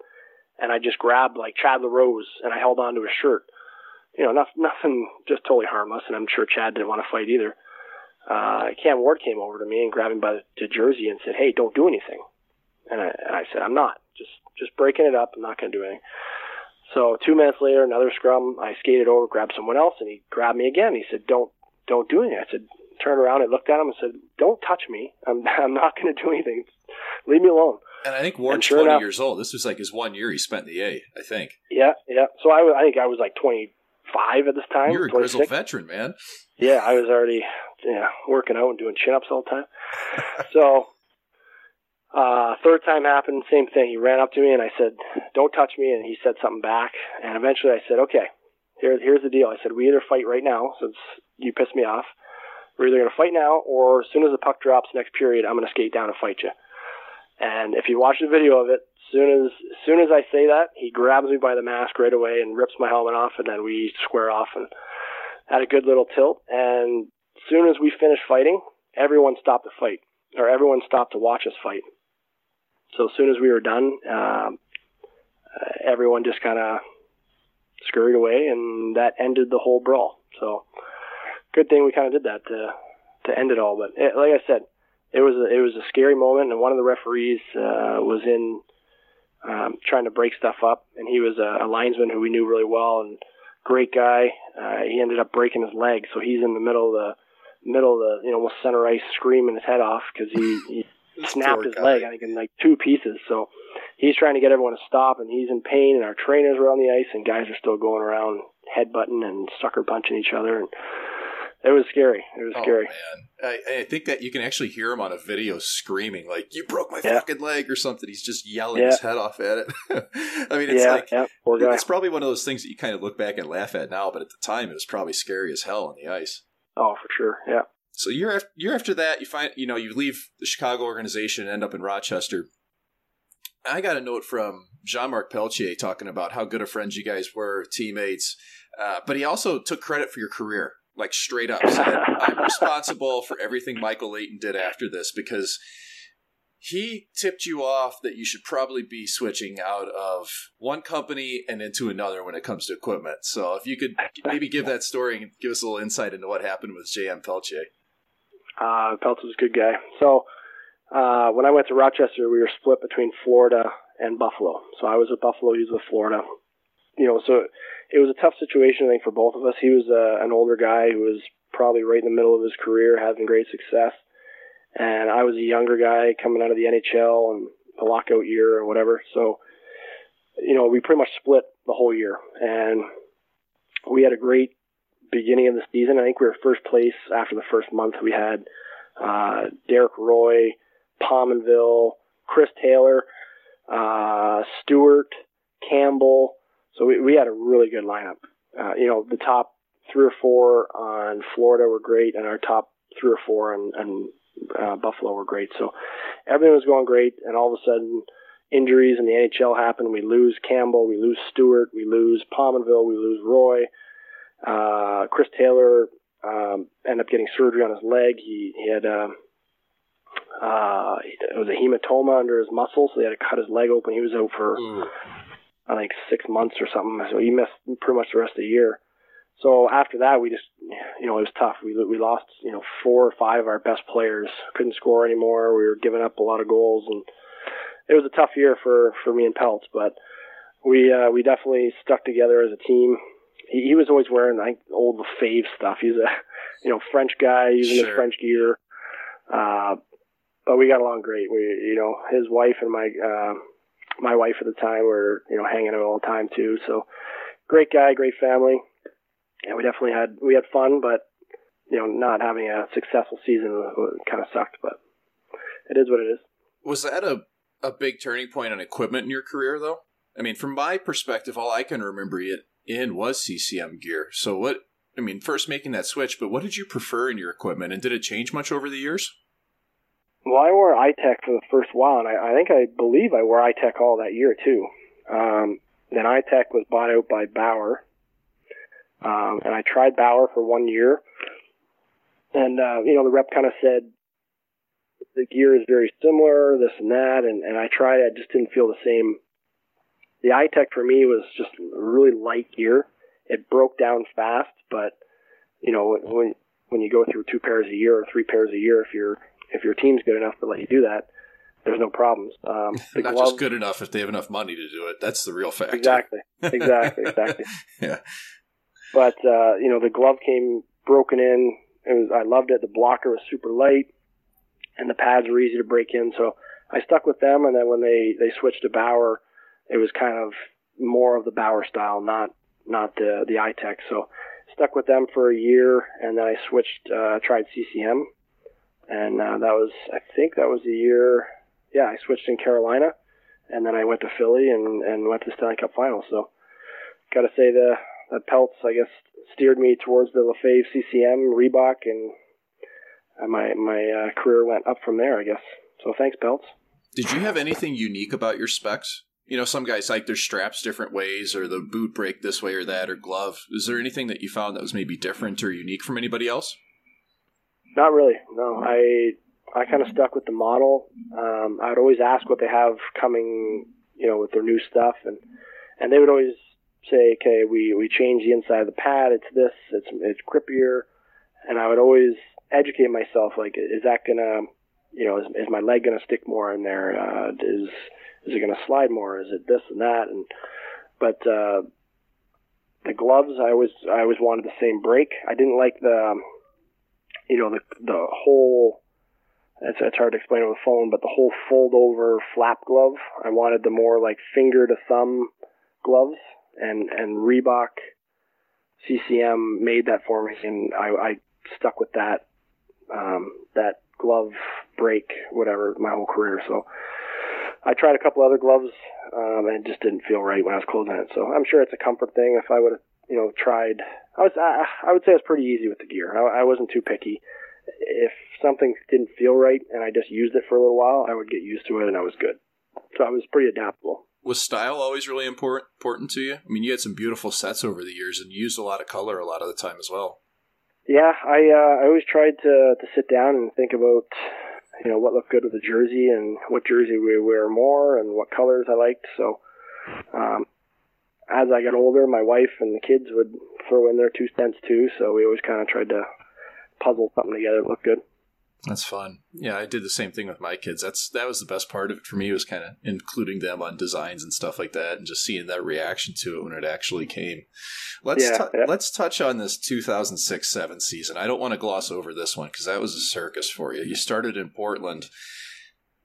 and I just grabbed like Chad LaRose, and I held onto his shirt you know, not, nothing just totally harmless, and I'm sure Chad didn't want to fight either. Uh, Cam Ward came over to me and grabbed me by the, jersey and said, "Hey, don't do anything." And I, and I said, "I'm not. Just just breaking it up. I'm not going to do anything." So two minutes later, another scrum. I skated over, grabbed someone else, and he grabbed me again. He said, "Don't don't do anything. I said, turned around and looked at him and said, don't touch me. I'm, I'm not going to do anything. Leave me alone. And I think Ward's sure 20 enough, years old. This was like his one year he spent in the A, I think. Yeah, yeah. So I, was, I think I was like 25 at this time. You're a 26. grizzled veteran, man. Yeah, I was already yeah, working out and doing chin ups all the time. so uh, third time happened, same thing. He ran up to me and I said, "Don't touch me," and he said something back. And eventually, I said, "Okay, here, here's the deal." I said, "We either fight right now, since you pissed me off. We're either going to fight now, or as soon as the puck drops next period, I'm going to skate down and fight you." And if you watch the video of it, as soon as as soon as I say that, he grabs me by the mask right away and rips my helmet off, and then we square off and had a good little tilt. And as soon as we finished fighting, everyone stopped the fight, or everyone stopped to watch us fight. So as soon as we were done, um, uh, everyone just kind of scurried away, and that ended the whole brawl. So good thing we kind of did that to to end it all. But it, like I said, it was a, it was a scary moment, and one of the referees uh, was in um, trying to break stuff up, and he was a, a linesman who we knew really well and great guy. Uh, he ended up breaking his leg, so he's in the middle of the middle of the you know almost center ice, screaming his head off because he, he snapped his guy. leg I think in like two pieces. So he's trying to get everyone to stop, and he's in pain. And our trainers were on the ice, and guys are still going around headbutting and sucker punching each other. And it was scary. It was oh, scary. Man, I, I, think that you can actually hear him on a video screaming like "You broke my yeah. fucking leg" or something. He's just yelling yeah. his head off at it. I mean, it's yeah, like yeah, it's probably one of those things that you kind of look back and laugh at now, but at the time it was probably scary as hell on the ice. Oh, for sure. Yeah. So year after, year after that, you find you know you leave the Chicago organization and end up in Rochester. I got a note from Jean Marc Pelletier talking about how good of friends you guys were, teammates. Uh, but he also took credit for your career like straight up said, I'm responsible for everything Michael Leighton did after this because he tipped you off that you should probably be switching out of one company and into another when it comes to equipment. So if you could maybe give that story and give us a little insight into what happened with JM Pelletier. Uh, Pelletier's a good guy. So uh, when I went to Rochester, we were split between Florida and Buffalo. So I was with Buffalo, he was with Florida. You know, so it was a tough situation, I think, for both of us. He was uh, an older guy who was probably right in the middle of his career, having great success, and I was a younger guy coming out of the NHL and the lockout year or whatever. So, you know, we pretty much split the whole year, and we had a great beginning of the season. I think we were first place after the first month. We had uh, Derek Roy, Pominville, Chris Taylor, uh, Stewart, Campbell. So we, we had a really good lineup. Uh, you know, the top three or four on Florida were great, and our top three or four on, on uh, Buffalo were great. So everything was going great, and all of a sudden, injuries in the NHL happen. We lose Campbell, we lose Stewart, we lose Pominville, we lose Roy. Uh, Chris Taylor um, ended up getting surgery on his leg. He, he had uh, uh, it was a hematoma under his muscle, so they had to cut his leg open. He was out for mm. I think six months or something. So he missed pretty much the rest of the year. So after that, we just, you know, it was tough. We we lost, you know, four or five of our best players. Couldn't score anymore. We were giving up a lot of goals, and it was a tough year for for me and Pelts. But we uh, we definitely stuck together as a team. He, he was always wearing like old Fave stuff. He's a, you know, French guy using sure. his French gear. Uh, but we got along great. We, you know, his wife and my uh, my wife at the time were you know hanging out all the time too. So great guy, great family. And we definitely had we had fun, but you know not having a successful season kind of sucked. But it is what it is. Was that a a big turning point on equipment in your career though? I mean, from my perspective, all I can remember it in was CCM gear. So what? I mean, first making that switch, but what did you prefer in your equipment, and did it change much over the years? Well, I wore iTech for the first while, and I, I think I believe I wore iTech all that year too. Um, then iTech was bought out by Bauer, um, and I tried Bauer for one year, and uh, you know the rep kind of said the gear is very similar, this and that, and, and I tried. It, I just didn't feel the same. The iTech for me was just really light gear. It broke down fast, but you know when when you go through two pairs a year or three pairs a year, if you're if your team's good enough to let you do that, there's no problems. Um, Not glove, just good enough if they have enough money to do it. That's the real fact. Exactly. Exactly. Exactly. yeah. But uh, you know, the glove came broken in It was I loved it. The blocker was super light, and the pads were easy to break in. So I stuck with them. And then when they they switched to Bauer, it was kind of more of the Bauer style, not not the the iTech. So stuck with them for a year, and then I switched. Uh, tried CCM, and uh, that was I think that was the year. Yeah, I switched in Carolina, and then I went to Philly and and went to Stanley Cup Finals. So got to say the the Pelts I guess steered me towards the Lefebvre CCM Reebok, and my my uh, career went up from there. I guess. So thanks, Pelts. Did you have anything unique about your specs? You know, some guys like their straps different ways, or the boot break this way or that, or glove. Is there anything that you found that was maybe different or unique from anybody else? Not really. No, I I kind of stuck with the model. Um, I would always ask what they have coming, you know, with their new stuff, and and they would always say, okay, we we change the inside of the pad. It's this. It's it's grippier, and I would always educate myself. Like, is that gonna, you know, is, is my leg gonna stick more in there? Uh, is is it gonna slide more? Is it this and that? And but uh, the gloves, I always I always wanted the same break. I didn't like the, you know, the the whole. It's, it's hard to explain on the phone, but the whole fold over flap glove. I wanted the more like finger to thumb gloves and and Reebok CCM made that for me, and I, I stuck with that um, that glove break, whatever, my whole career. So I tried a couple other gloves, um, and it just didn't feel right when I was closing it. So I'm sure it's a comfort thing. If I would have, you know, tried, I was I, I would say I was pretty easy with the gear. I, I wasn't too picky. If something didn't feel right and I just used it for a little while, I would get used to it, and I was good. So I was pretty adaptable was style always really important important to you? I mean, you had some beautiful sets over the years, and you used a lot of color a lot of the time as well. Yeah, I uh, I always tried to to sit down and think about you know what looked good with the jersey and what jersey we wear more and what colors I liked. So um, as I got older, my wife and the kids would throw in their two cents too. So we always kind of tried to puzzle something together that looked good. That's fun. Yeah, I did the same thing with my kids. That's that was the best part of it for me was kind of including them on designs and stuff like that, and just seeing that reaction to it when it actually came. Let's yeah, t- yeah. let's touch on this 2006-7 season. I don't want to gloss over this one because that was a circus for you. You started in Portland.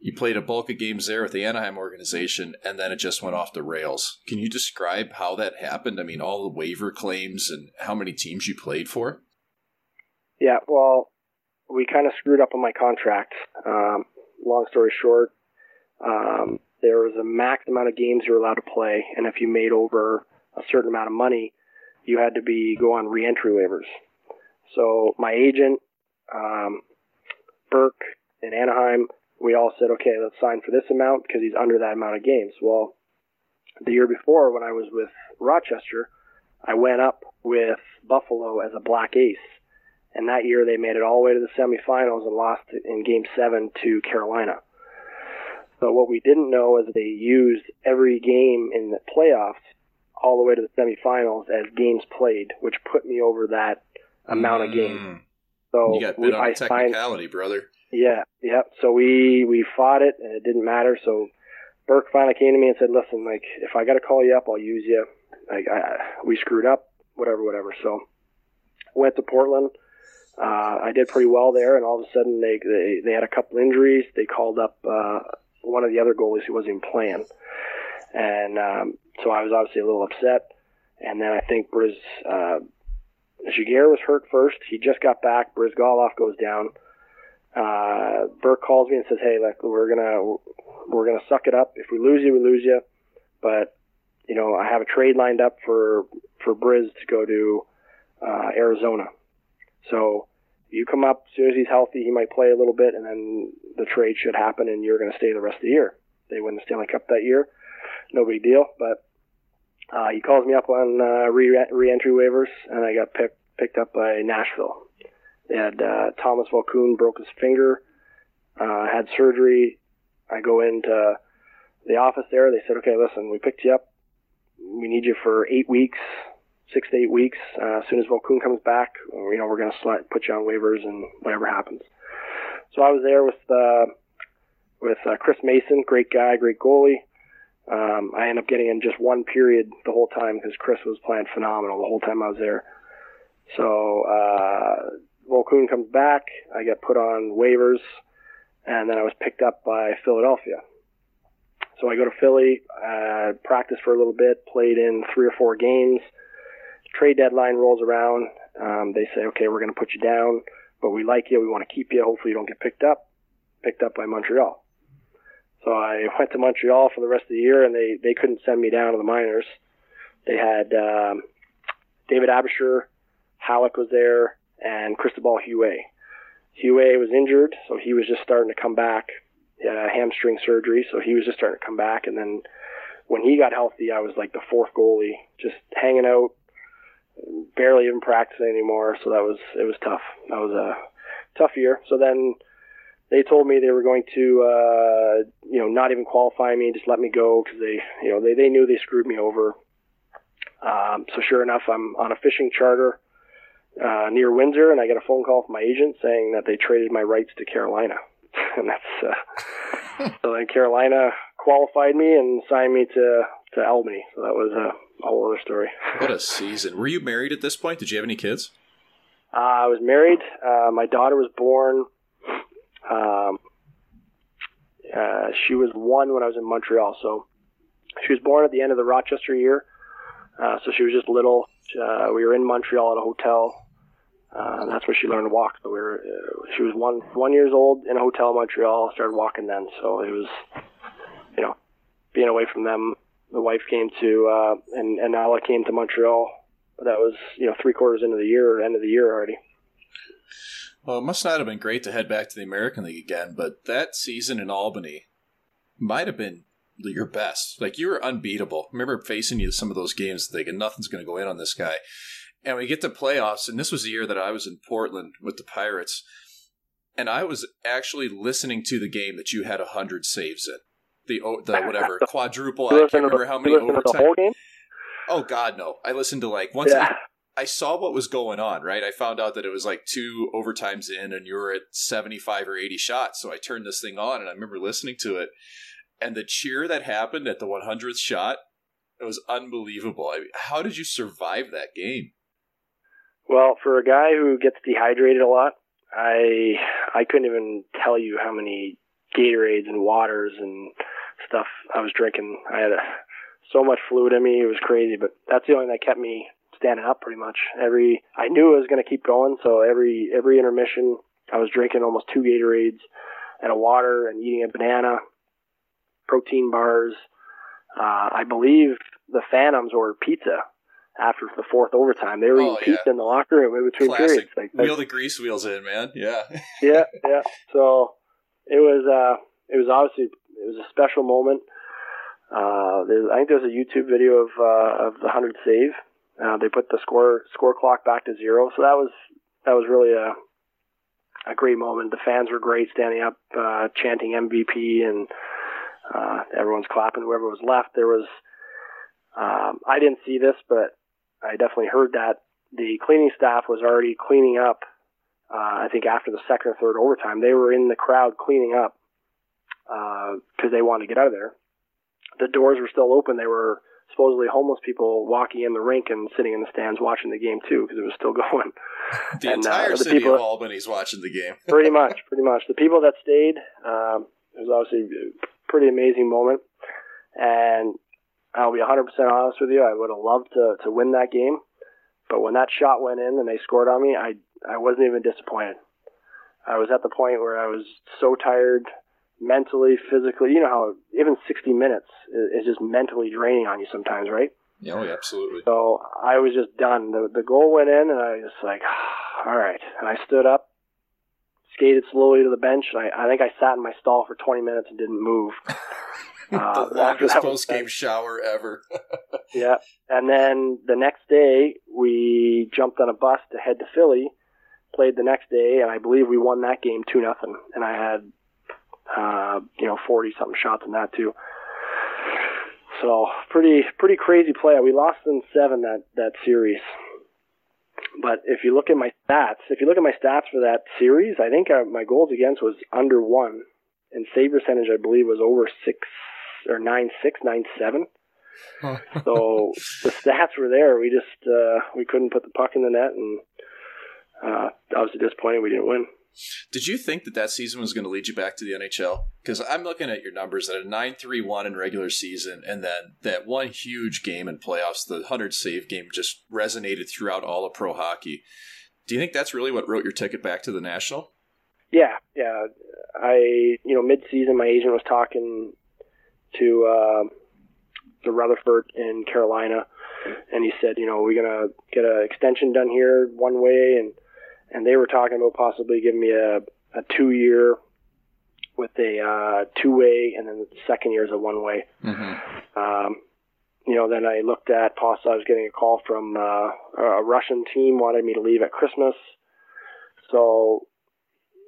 You played a bulk of games there with the Anaheim organization, and then it just went off the rails. Can you describe how that happened? I mean, all the waiver claims and how many teams you played for? Yeah, well, we kind of screwed up on my contract. Um, long story short, um, there was a max amount of games you were allowed to play, and if you made over a certain amount of money, you had to be go on reentry waivers. So my agent, um, Burke in Anaheim, we all said, okay, let's sign for this amount because he's under that amount of games. Well, the year before, when I was with Rochester, I went up with Buffalo as a black ace and that year they made it all the way to the semifinals and lost in game seven to Carolina. So what we didn't know is they used every game in the playoffs all the way to the semifinals as games played, which put me over that amount of mm. games. So you got bit on I technicality, signed, brother. Yeah, yeah. So we we fought it, and it didn't matter. So Burke finally came to me and said, "Listen, like if I got to call you up, I'll use you. Like I, we screwed up, whatever, whatever." So went to Portland uh, I did pretty well there, and all of a sudden they they, they had a couple injuries. They called up uh, one of the other goalies who wasn't even playing, and um, so I was obviously a little upset. And then I think Briz uh, Giguere was hurt first. He just got back. Bryzgalov goes down. Uh, Burke calls me and says, "Hey, like we're gonna we're gonna suck it up. If we lose you, we lose you. But you know, I have a trade lined up for for Briz to go to uh, Arizona." So you come up as soon as he's healthy, he might play a little bit, and then the trade should happen, and you're to stay the rest of the year. They win the Stanley Cup that year, no big deal. But uh, he calls me up on uh, re- re-entry waivers, and I got picked picked up by Nashville. They had uh, Tomas Vokoun broke his finger, uh, had surgery. I go into the office there. They said, "Okay, listen, we picked you up. We need you for eight weeks six to eight weeks. Uh, as soon as Vokoun comes back, you know, we're going to put you on waivers and whatever happens. So I was there with uh, with uh, Chris Mason, great guy, great goalie. Um, I ended up getting in just one period the whole time because Chris was playing phenomenal the whole time I was there. So uh, Vokoun comes back. I get put on waivers, and then I was picked up by Philadelphia. So I go to Philly, uh, practice for a little bit, played in three or four games. Trade deadline rolls around. Um, they say, okay, we're going to put you down, but we like you. We want to keep you. Hopefully you don't get picked up. Picked up by Montreal. So I went to Montreal for the rest of the year, and they, they couldn't send me down to the minors. They had um, David Aebischer, Halak was there, and Cristobal Huet. Huet was injured, so he was just starting to come back. He had a hamstring surgery, so he was just starting to come back. And then when he got healthy, I was like the fourth goalie, just hanging out, barely even practicing anymore. So that was it was tough. That was a tough year. So then they told me they were going to, uh, you know, not even qualify me, just let me go because they, you know, they they knew they screwed me over. Um, so sure enough, I'm on a fishing charter uh, near Windsor, and I get a phone call from my agent saying that they traded my rights to Carolina, and that's uh, so then Carolina qualified me and signed me to to Albany. So that was a, a whole other story. What a season! Were you married at this point? Did you have any kids? Uh, I was married. Uh, my daughter was born. Um, uh, she was one when I was in Montreal, so she was born at the end of the Rochester year. Uh, so she was just little. Uh, we were in Montreal at a hotel. Uh, that's where she learned to walk. So we were, uh, she was one one years old in a hotel in Montreal. Started walking then. So it was, you know, being away from them. The wife came to, uh, and and Ella came to Montreal. That was you know three quarters into the year, or end of the year already. Well, it must not have been great to head back to the American League again, but that season in Albany might have been your best. Like you were unbeatable. I remember facing you some of those games thinking nothing's going to go in on this guy. And we get to playoffs, and this was the year that I was in Portland with the Pirates, and I was actually listening to the game that you had hundred saves in the the whatever quadruple. I can't remember how many overtime. Oh God, no! I listened to like once. Yeah. I, I saw what was going on. Right, I found out that it was like two overtimes in, and you were at seventy-five or eighty shots. So I turned this thing on, and I remember listening to it, and the cheer that happened at the 100th shot it was unbelievable I mean, how did you survive that game well for a guy who gets dehydrated a lot i i couldn't even tell you how many gatorades and waters and stuff i was drinking i had a, so much fluid in me it was crazy but that's the only thing that kept me standing up pretty much every i knew i was going to keep going so every every intermission i was drinking almost two gatorades and a water and eating a banana protein bars. Uh, I believe the Phantoms ordered pizza after the fourth overtime. They were oh, eating pizza in the locker room in between Classic. periods. Like, Wheel the grease wheels in, man. Yeah. yeah, yeah. So it was uh, it was obviously it was a special moment. Uh, I think there's a YouTube video of uh, of the hundred save. Uh, they put the score score clock back to zero, so that was that was really a a great moment. The fans were great, standing up, uh, chanting MVP, and uh, everyone's clapping. Whoever was left, there was. Um, I didn't see this, but I definitely heard that the cleaning staff was already cleaning up. Uh, I think after the second or third overtime, they were in the crowd cleaning up because uh, they wanted to get out of there. The doors were still open. They were supposedly homeless people walking in the rink and sitting in the stands watching the game too because it was still going. The and, uh, entire uh, the city people, of Albany's watching the game. pretty much, pretty much. The people that stayed, um, it was obviously pretty amazing moment. And I'll be 100% honest with you, I would have loved to, to win that game. But when that shot went in and they scored on me, I, I wasn't even disappointed. I was at the point where I was so tired mentally, physically. You know how even 60 minutes is, just mentally draining on you sometimes, right? Yeah, oh, absolutely. So I was just done. The, the goal went in, and I was just like, all right. And I stood up, skated slowly to the bench, and I, I think I sat in my stall for 20 minutes and didn't move. Uh, the longest post game shower ever. yeah, and then the next day we jumped on a bus to head to Philly, played the next day, and I believe we won that game two nothing. And I had, uh, you know, 40 something shots in that too. So pretty pretty crazy play. We lost in seven that that series. But if you look at my stats, if you look at my stats for that series, I think uh, my goals against was under one, and save percentage I believe was over six or nine six nine seven. so the stats were there. We just uh, we couldn't put the puck in the net, and uh, obviously disappointing we didn't win. Did you think that that season was going to lead you back to the NHL? Because I'm looking at your numbers at a 9 3 1 in regular season, and then that one huge game in playoffs, the 100 save game, just resonated throughout all of pro hockey. Do you think that's really what wrote your ticket back to the National? Yeah, yeah. I, you know, mid season, my agent was talking to uh, the Rutherford in Carolina, and he said, you know, we're gonna get an extension done here one way, and and they were talking about possibly giving me a a two year with a uh, two way, and then the second year is a one way. Mm-hmm. Um, you know, then I looked at possibly I was getting a call from uh, a Russian team wanted me to leave at Christmas, so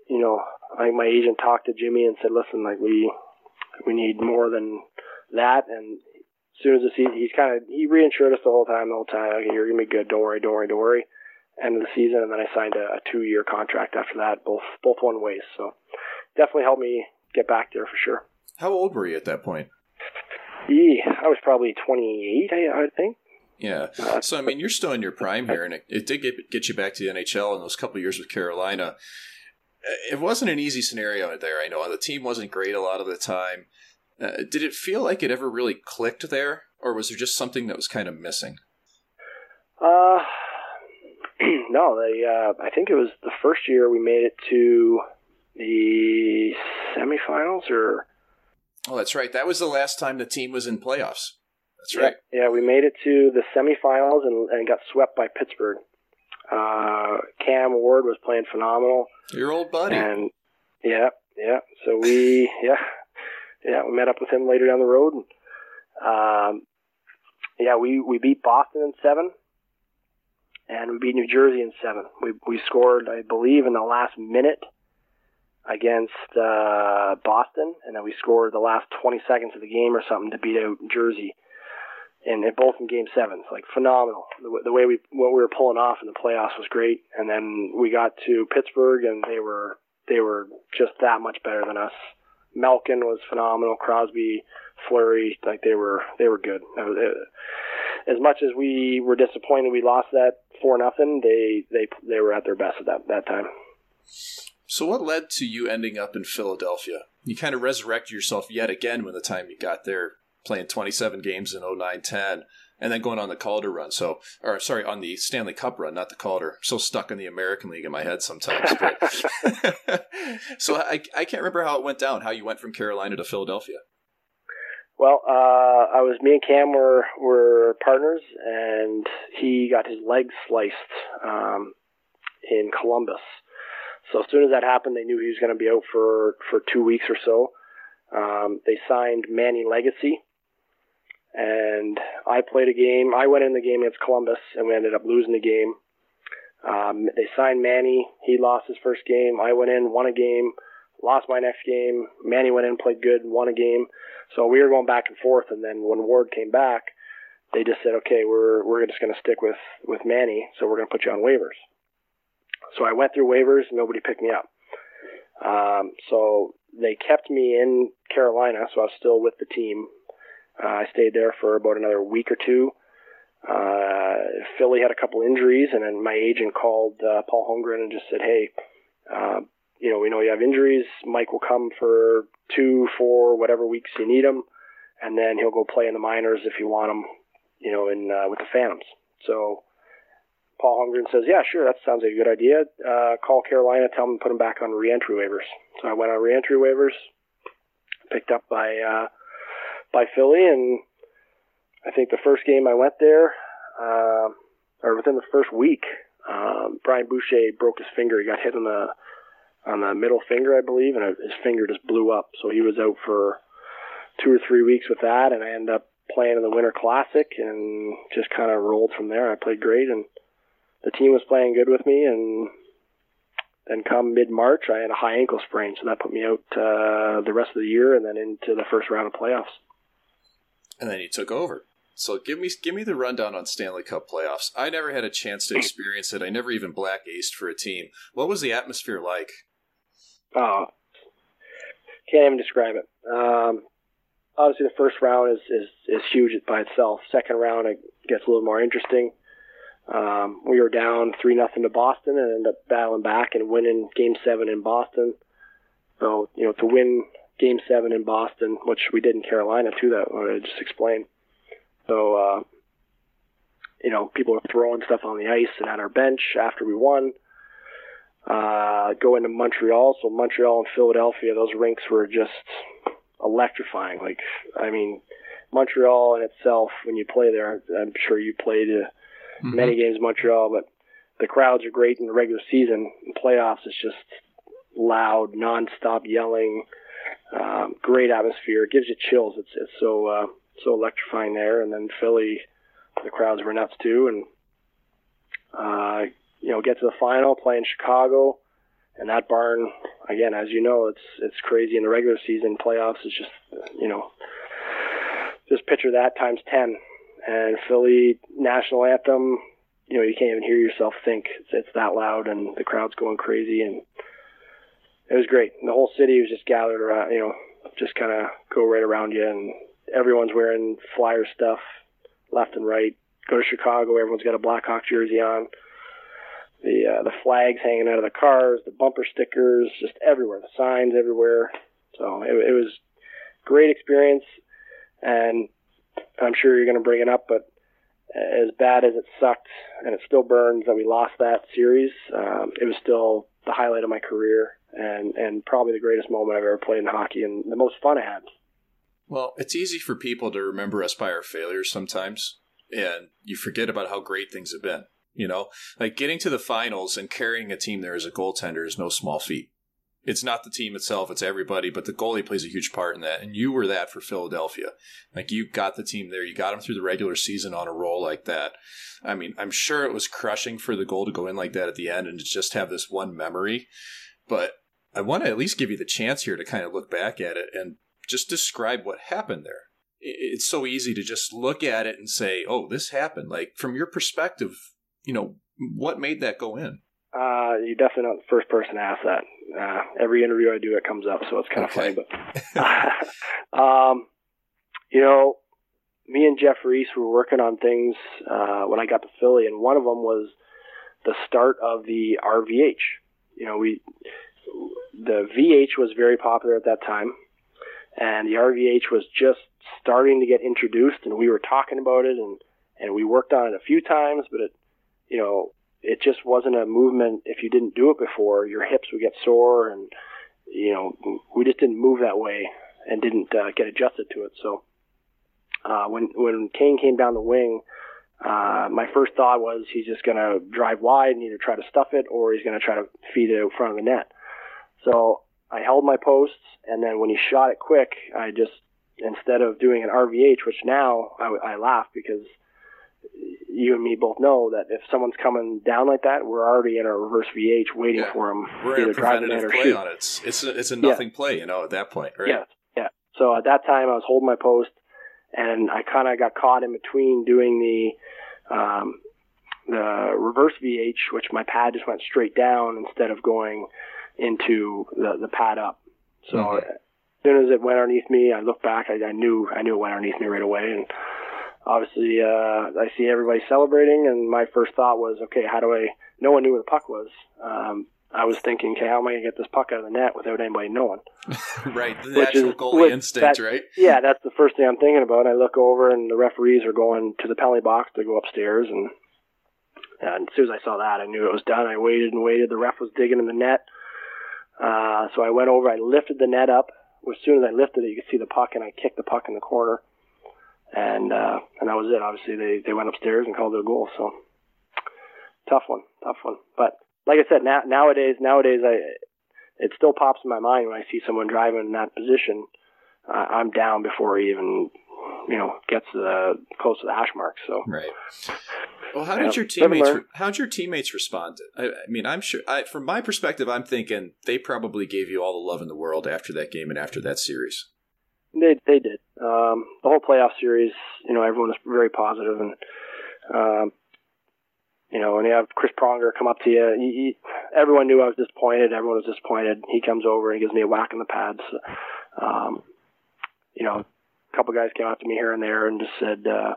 you know, I, my agent talked to Jimmy and said, listen, like we we need more than that, and as soon as the season, he's kind of he reinsured us the whole time, the whole time. Okay, you're gonna be good. Don't worry, don't worry, don't worry. End of the season, and then I signed a, a two year contract after that, both both one ways. So definitely helped me get back there for sure. How old were you at that point? Yeah, I was probably 28, I, I think. Yeah. Uh, so I mean, you're still in your prime here, and it, it did get get you back to the NHL in those couple years with Carolina. It wasn't an easy scenario there. I know the team wasn't great a lot of the time. Uh, did it feel like it ever really clicked there, or was there just something that was kind of missing? Uh, no, they. Uh, I think it was the first year we made it to the semifinals, or. Oh, that's right. That was the last time the team was in playoffs. That's right. Yeah, yeah we made it to the semifinals and, and got swept by Pittsburgh. Uh, Cam Ward was playing phenomenal. Your old buddy. And yeah, yeah. So we, yeah, yeah, we met up with him later down the road. And, um, yeah, we, we beat Boston in seven, and we beat New Jersey in seven. We we scored, I believe, in the last minute against uh, Boston, and then we scored the last 20 seconds of the game or something to beat out Jersey. And both in Game Seven, like phenomenal. The, the way we what we were pulling off in the playoffs was great. And then we got to Pittsburgh, and they were they were just that much better than us. Malkin was phenomenal. Crosby, Fleury, like they were they were good. As much as we were disappointed we lost that four nothing, they they they were at their best at that that time. So what led to you ending up in Philadelphia? You kind of resurrected yourself yet again when the time you got there, playing 27 games in 09-10 and then going on the Calder run. So, or sorry, on the Stanley Cup run, not the Calder. I'm so stuck in the American League in my head sometimes. But so I, I can't remember how it went down. How you went from Carolina to Philadelphia. Well, uh, I was me and Cam were were partners, and he got his leg sliced um, in Columbus. So as soon as that happened, they knew he was going to be out for for two weeks or so. Um, they signed Manny Legace, and I played a game. I went in the game against Columbus, and we ended up losing the game. Um, they signed Manny. He lost his first game. I went in, won a game, lost my next game. Manny went in, played good, won a game. So we were going back and forth. And then when Ward came back, they just said, "Okay, we're we're just going to stick with with Manny. So we're going to put you on waivers." So I went through waivers. Nobody picked me up. Um, so they kept me in Carolina. So I was still with the team uh, I stayed there for about another week or two. Uh, Philly had a couple injuries, and then my agent called uh, Paul Holmgren and just said, "Hey, uh, you know, we know you have injuries. Mike will come for two, four, whatever weeks you need him, and then he'll go play in the minors if you want him, you know, in uh, with the Phantoms." So Paul Holmgren says, "Yeah, sure, that sounds like a good idea. Uh, call Carolina, tell them to put him back on reentry waivers." So I went on reentry waivers, picked up by. Uh, by Philly, and I think the first game I went there, uh, or within the first week, um, Brian Boucher broke his finger. He got hit on the on the middle finger, I believe, and his finger just blew up. So he was out for two or three weeks with that, and I ended up playing in the Winter Classic and just kind of rolled from there. I played great, and the team was playing good with me, and then come mid March, I had a high ankle sprain, so that put me out uh, the rest of the year, and then into the first round of playoffs and then you took over. So give me give me the rundown on Stanley Cup playoffs. I never had a chance to experience it. I never even black aced for a team. What was the atmosphere like? Oh, can't even describe it. Um, obviously, the first round is, is is huge by itself. Second round, it gets a little more interesting. Um, we were down three nothing to Boston and ended up battling back and winning Game Seven in Boston. So you know to win Game Seven in Boston, which we did in Carolina too. That I just explained. So uh, you know people were throwing stuff on the ice and at our bench after we won. Uh, go into Montreal. So Montreal and Philadelphia, those rinks were just electrifying. Like I mean, Montreal in itself, when you play there, I'm sure you played. Uh, mm-hmm. many games in Montreal, but the crowds are great in the regular season. In playoffs, it's just loud, nonstop yelling, um, great atmosphere. It gives you chills. It's it's so uh, so electrifying there. And then Philly, the crowds were nuts too. And uh, you know, get to the final, play in Chicago, and that barn again, as you know, it's it's crazy in the regular season. Playoffs is just you know, just picture that times ten and Philly national anthem. You know, you can't even hear yourself think. It's, it's that loud, and the crowd's going crazy, and it was great. And the whole city was just gathered around. You know, just kind of go right around you, and everyone's wearing flyer stuff left and right. Go to Chicago, everyone's got a Blackhawk jersey on. The uh, the flags hanging out of the cars, the bumper stickers, just everywhere. The signs everywhere. So it, it was great experience, and I'm sure you're going to bring it up, but as bad as it sucked and it still burns that we lost that series, um, it was still the highlight of my career and, and probably the greatest moment I've ever played in hockey and the most fun I had. Well, it's easy for people to remember us by our failures sometimes, and you forget about how great things have been. You know, like getting to the finals and carrying a team there as a goaltender is no small feat it's not the team itself, it's everybody, but the goalie plays a huge part in that. And you were that for Philadelphia. Like you got the team there, you got them through the regular season on a roll like that. I mean, I'm sure it was crushing for the goal to go in like that at the end and to just have this one memory. But I want to at least give you the chance here to kind of look back at it and just describe what happened there. It's so easy to just look at it and say, oh, this happened. Like from your perspective, you know, what made that go in? Uh, you're definitely not the first person to ask that. Uh, every interview I do, it comes up, so it's kind of funny. But, um, you know, me and Jeff Reese were working on things uh, when I got to Philly, and one of them was the start of the RVH. You know, we the VH was very popular at that time, and the RVH was just starting to get introduced, and we were talking about it, and and we worked on it a few times, but it, you know, it just wasn't a movement. If you didn't do it before, your hips would get sore, and you know we just didn't move that way and didn't uh, get adjusted to it. So uh, when when Kane came down the wing, uh, my first thought was he's just going to drive wide and either try to stuff it or he's going to try to feed it in front of the net. So I held my posts, and then when he shot it quick, I just instead of doing an RVH, which now I, I laugh because you and me both know that if someone's coming down like that, we're already in a reverse VH waiting yeah. for them. We're in a preventative play shoot. on it. It's it's a, it's a nothing yeah. play, you know, at that point, right? Yeah, yeah. So at that time, I was holding my post, and I kind of got caught in between doing the um, the reverse VH, which my pad just went straight down instead of going into the the pad up. So mm-hmm. as soon as it went underneath me, I looked back. I, I knew I knew it went underneath me right away, and obviously uh, I see everybody celebrating, and my first thought was, okay, how do I? No one knew where the puck was. Um, I was thinking, okay, how am I going to get this puck out of the net without anybody knowing? right, the which actual is, goalie instinct, that, right? Yeah, that's the first thing I'm thinking about. I look over, and the referees are going to the penalty box to go upstairs, and, and as soon as I saw that, I knew it was done. I waited and waited. The ref was digging in the net, uh, so I went over. I lifted the net up. As soon as I lifted it, you could see the puck, and I kicked the puck in the corner and uh, and that was it. Obviously, they they went upstairs and called it a goal. So tough one, tough one. But like I said, now, nowadays nowadays I it still pops in my mind when I see someone driving in that position. Uh, I'm down before he even you know gets the close to the hash mark. So right. Well, how did your teammates? How did your teammates respond? I, I mean, I'm sure. I, from my perspective, I'm thinking they probably gave you all the love in the world after that game and after that series. They they did. Um, the whole playoff series, you know, everyone was very positive, and um, you know, when you have Chris Pronger come up to you, he, he, everyone knew I was disappointed. Everyone was disappointed. He comes over and gives me a whack in the pads. Um, you know, a couple guys came up to me here and there and just said, uh,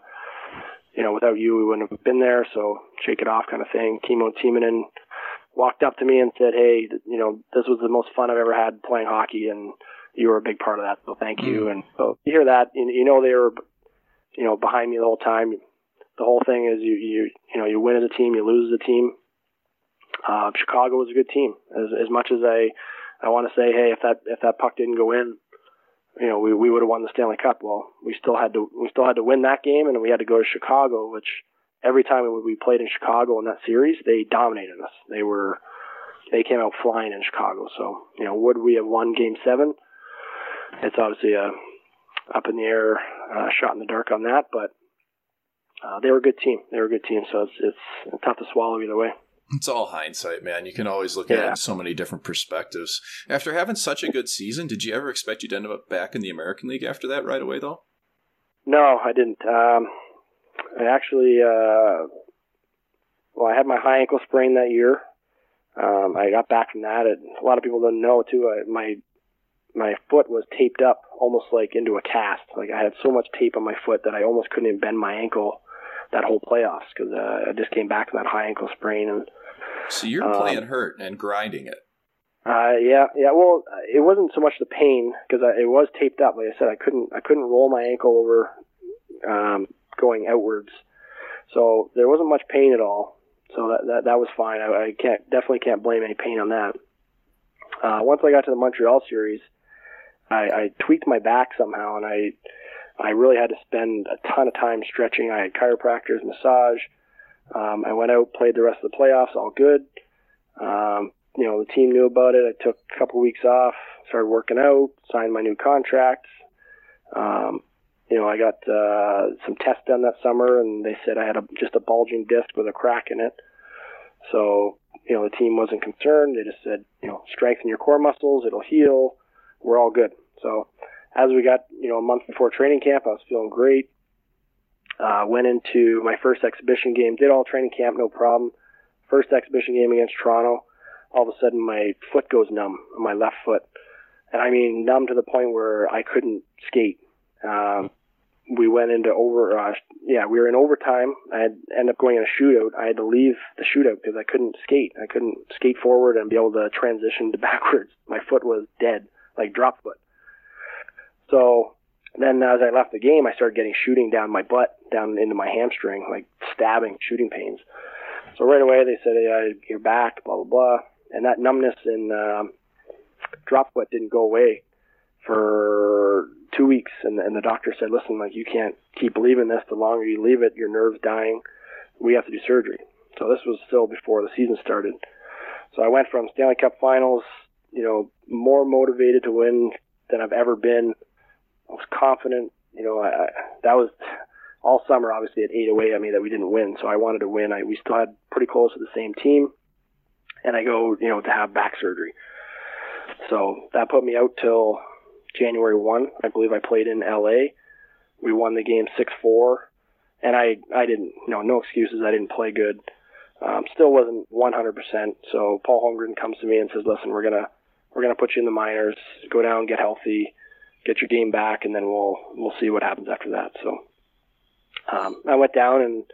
you know, without you, we wouldn't have been there. So shake it off kind of thing. Kimmo Timonen walked up to me and said, Hey, you know, this was the most fun I've ever had playing hockey and you were a big part of that. So thank you. Mm. And so you hear that, you, you know, they were, you know, behind me the whole time. The whole thing is you, you, you know, you win as a team, you lose as a team. Uh, Chicago was a good team as, as much as I, I want to say, Hey, if that, if that puck didn't go in, you know, we, we would have won the Stanley Cup. Well, we still had to, we still had to win that game and we had to go to Chicago, which every time we played in Chicago in that series, they dominated us. They were, they came out flying in Chicago. So, you know, would we have won game seven? It's obviously a up in the air uh, shot in the dark on that, but uh, they were a good team. They were a good team. So it's, it's tough to swallow either way. It's all hindsight, man. You can always look at it in so many different perspectives. After having such a good season, did you ever expect you'd end up back in the American League after that right away, though? No, I didn't. Um, I actually, uh, well, I had my high ankle sprain that year. Um, I got back from that. It, a lot of people don't know too. I, my my foot was taped up almost like into a cast. Like I had so much tape on my foot that I almost couldn't even bend my ankle that whole playoffs because uh, I just came back from that high ankle sprain. And so you're um, playing hurt and grinding it. Uh, yeah, yeah. Well, it wasn't so much the pain because it was taped up. Like I said, I couldn't I couldn't roll my ankle over um, going outwards, so there wasn't much pain at all. So that that, that was fine. I, I can't definitely can't blame any pain on that. Uh, once I got to the Montreal series, I, I tweaked my back somehow, and I I really had to spend a ton of time stretching. I had chiropractors, massage. Um, I went out, played the rest of the playoffs, all good. Um, you know, the team knew about it. I took a couple weeks off, started working out, signed my new contract. Um, you know, I got uh, some tests done that summer, and they said I had a, just a bulging disc with a crack in it. So, you know, the team wasn't concerned. They just said, you know, strengthen your core muscles, it'll heal. We're all good. So, as we got, you know, a month before training camp, I was feeling great. Uh, went into my first exhibition game, did all training camp, no problem. First exhibition game against Toronto, all of a sudden my foot goes numb, my left foot. And I mean, numb to the point where I couldn't skate. Um, we went into over, uh, yeah, we were in overtime. I had ended up going in a shootout. I had to leave the shootout because I couldn't skate. I couldn't skate forward and be able to transition to backwards. My foot was dead, like drop foot. So then as I left the game, I started getting shooting down my butt, down into my hamstring, like stabbing, shooting pains. So right away they said, hey, you're back, blah, blah, blah. And that numbness and um, drop foot didn't go away for two weeks. And, and the doctor said, listen, like you can't keep leaving this. The longer you leave it, your nerve's dying. We have to do surgery. So this was still before the season started. So I went from Stanley Cup finals, you know, more motivated to win than I've ever been I was confident. You know, I, I, that was all summer. Obviously, it ate away at me that we didn't win. So I wanted to win. I we still had pretty close to the same team, and I go, you know, to have back surgery. So that put me out till January one. I believe I played in L.A. We won the game six four, and I I didn't, you know, no excuses. I didn't play good. Um, still wasn't 100%. So Paul Holmgren comes to me and says, "Listen, we're gonna we're gonna put you in the minors. Go down, get healthy." get your game back, and then we'll we'll see what happens after that. So um, I went down and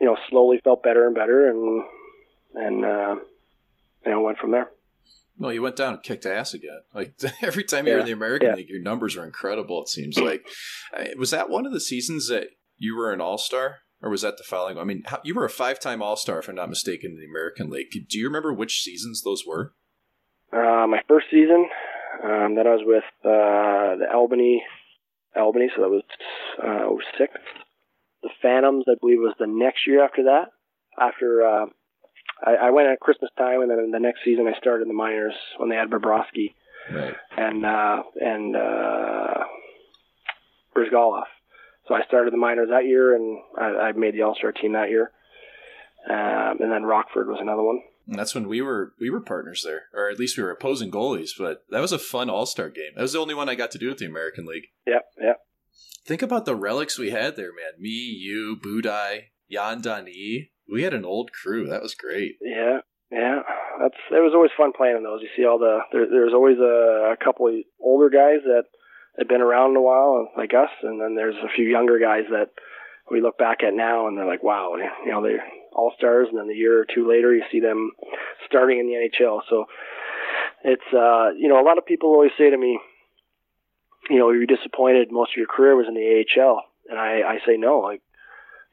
you know slowly felt better and better, and and uh, you know went from there. Well, you went down and kicked ass again. Like every time you're in the American yeah. League, your numbers are incredible. It seems like was that one of the seasons that you were an All Star, or was that the following? I mean, you were a five time All Star, if I'm not mistaken, in the American League. Do you remember which seasons those were? Uh, my first season, um, then I was with uh, the Albany, Albany, so that was uh, 06. The Phantoms, I believe, was the next year after that. After uh, I, I went at Christmas time, and then the next season I started in the minors when they had Bobrovsky right. and uh, and uh, Bryzgalov. So I started the minors that year, and I, I made the All Star team that year. Um, and then Rockford was another one. And that's when we were we were partners there, or at least we were opposing goalies. But that was a fun All Star game. That was the only one I got to do with the American League. Yeah, yeah. Think about the relics we had there, man. Me, you, Budaj, Yann Danis. We had an old crew. That was great. Yeah, yeah. That's it was always fun playing those. You see all the there, there's always a, a couple of older guys that have been around a while, like us, and then there's a few younger guys that we look back at now and they're like, wow, you know, they're all stars, and then the year or two later, you see them starting in the NHL. So it's uh, you know, a lot of people always say to me, you know, you're disappointed most of your career was in the AHL, and I, I say no. Like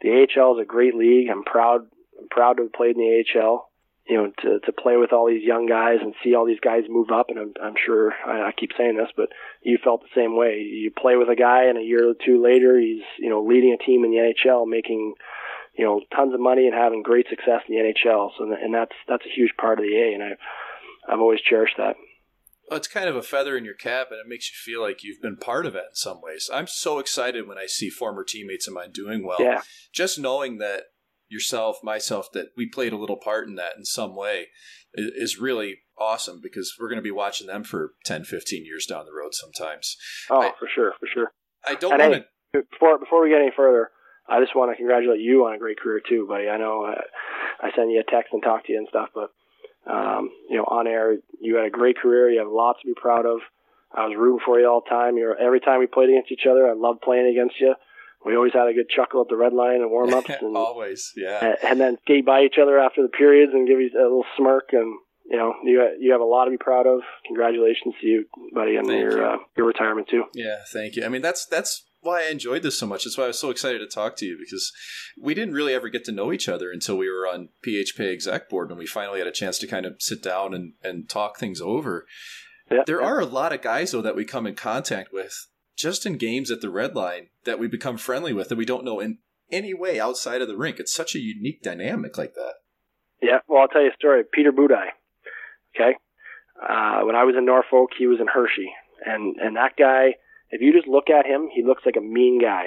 the AHL is a great league. I'm proud. I'm proud to have played in the AHL. You know, to to play with all these young guys and see all these guys move up, and I'm, I'm sure I, I keep saying this, but you felt the same way. You play with a guy, and a year or two later, he's you know leading a team in the NHL, making you know tons of money and having great success in the NHL. So, and that's that's a huge part of the A, and I I've always cherished that well, it's kind of a feather in your cap, and it makes you feel like you've been part of it in some ways. I'm so excited when I see former teammates of mine doing well. Yeah. Just knowing that yourself, myself, that we played a little part in that in some way is really awesome because we're going to be watching them for 10, 15 years down the road sometimes. Oh, I, for sure, for sure. I don't want to. Before, before we get any further, I just want to congratulate you on a great career too, buddy. I know I, uh, I send you a text and talk to you and stuff, but um, you know, on air, you had a great career. You have lots to be proud of. I was rooting for you all the time. You're, every time we played against each other, I loved playing against you. We always had a good chuckle at the red line and warm ups. And, always, yeah. And, and then skate by each other after the periods and give you a little smirk. And you know, you you have a lot to be proud of. Congratulations to you, buddy, on your you. uh, your retirement too. Yeah, thank you. I mean, that's that's why I enjoyed this so much. That's why I was so excited to talk to you because we didn't really ever get to know each other until we were on PHP exec board and we finally had a chance to kind of sit down and, and talk things over. Yeah. There are a lot of guys though that we come in contact with just in games at the red line that we become friendly with that we don't know in any way outside of the rink. It's such a unique dynamic like that. Yeah, well, I'll tell you a story. Peter Budaj, Okay, uh, when I was in Norfolk, he was in Hershey, and and that guy if you just look at him, he looks like a mean guy.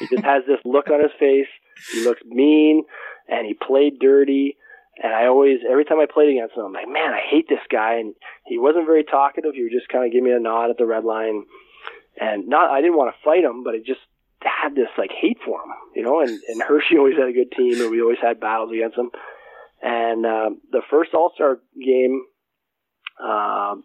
he just has this look on his face. He looks mean, and he played dirty. And I always, every time I played against him, I'm like, man, I hate this guy. And he wasn't very talkative. He would just kind of give me a nod at the red line. And not, I didn't want to fight him, but I just had this like hate for him, you know. And, and Hershey always had a good team, and we always had battles against him. And uh, the first All Star game, uh,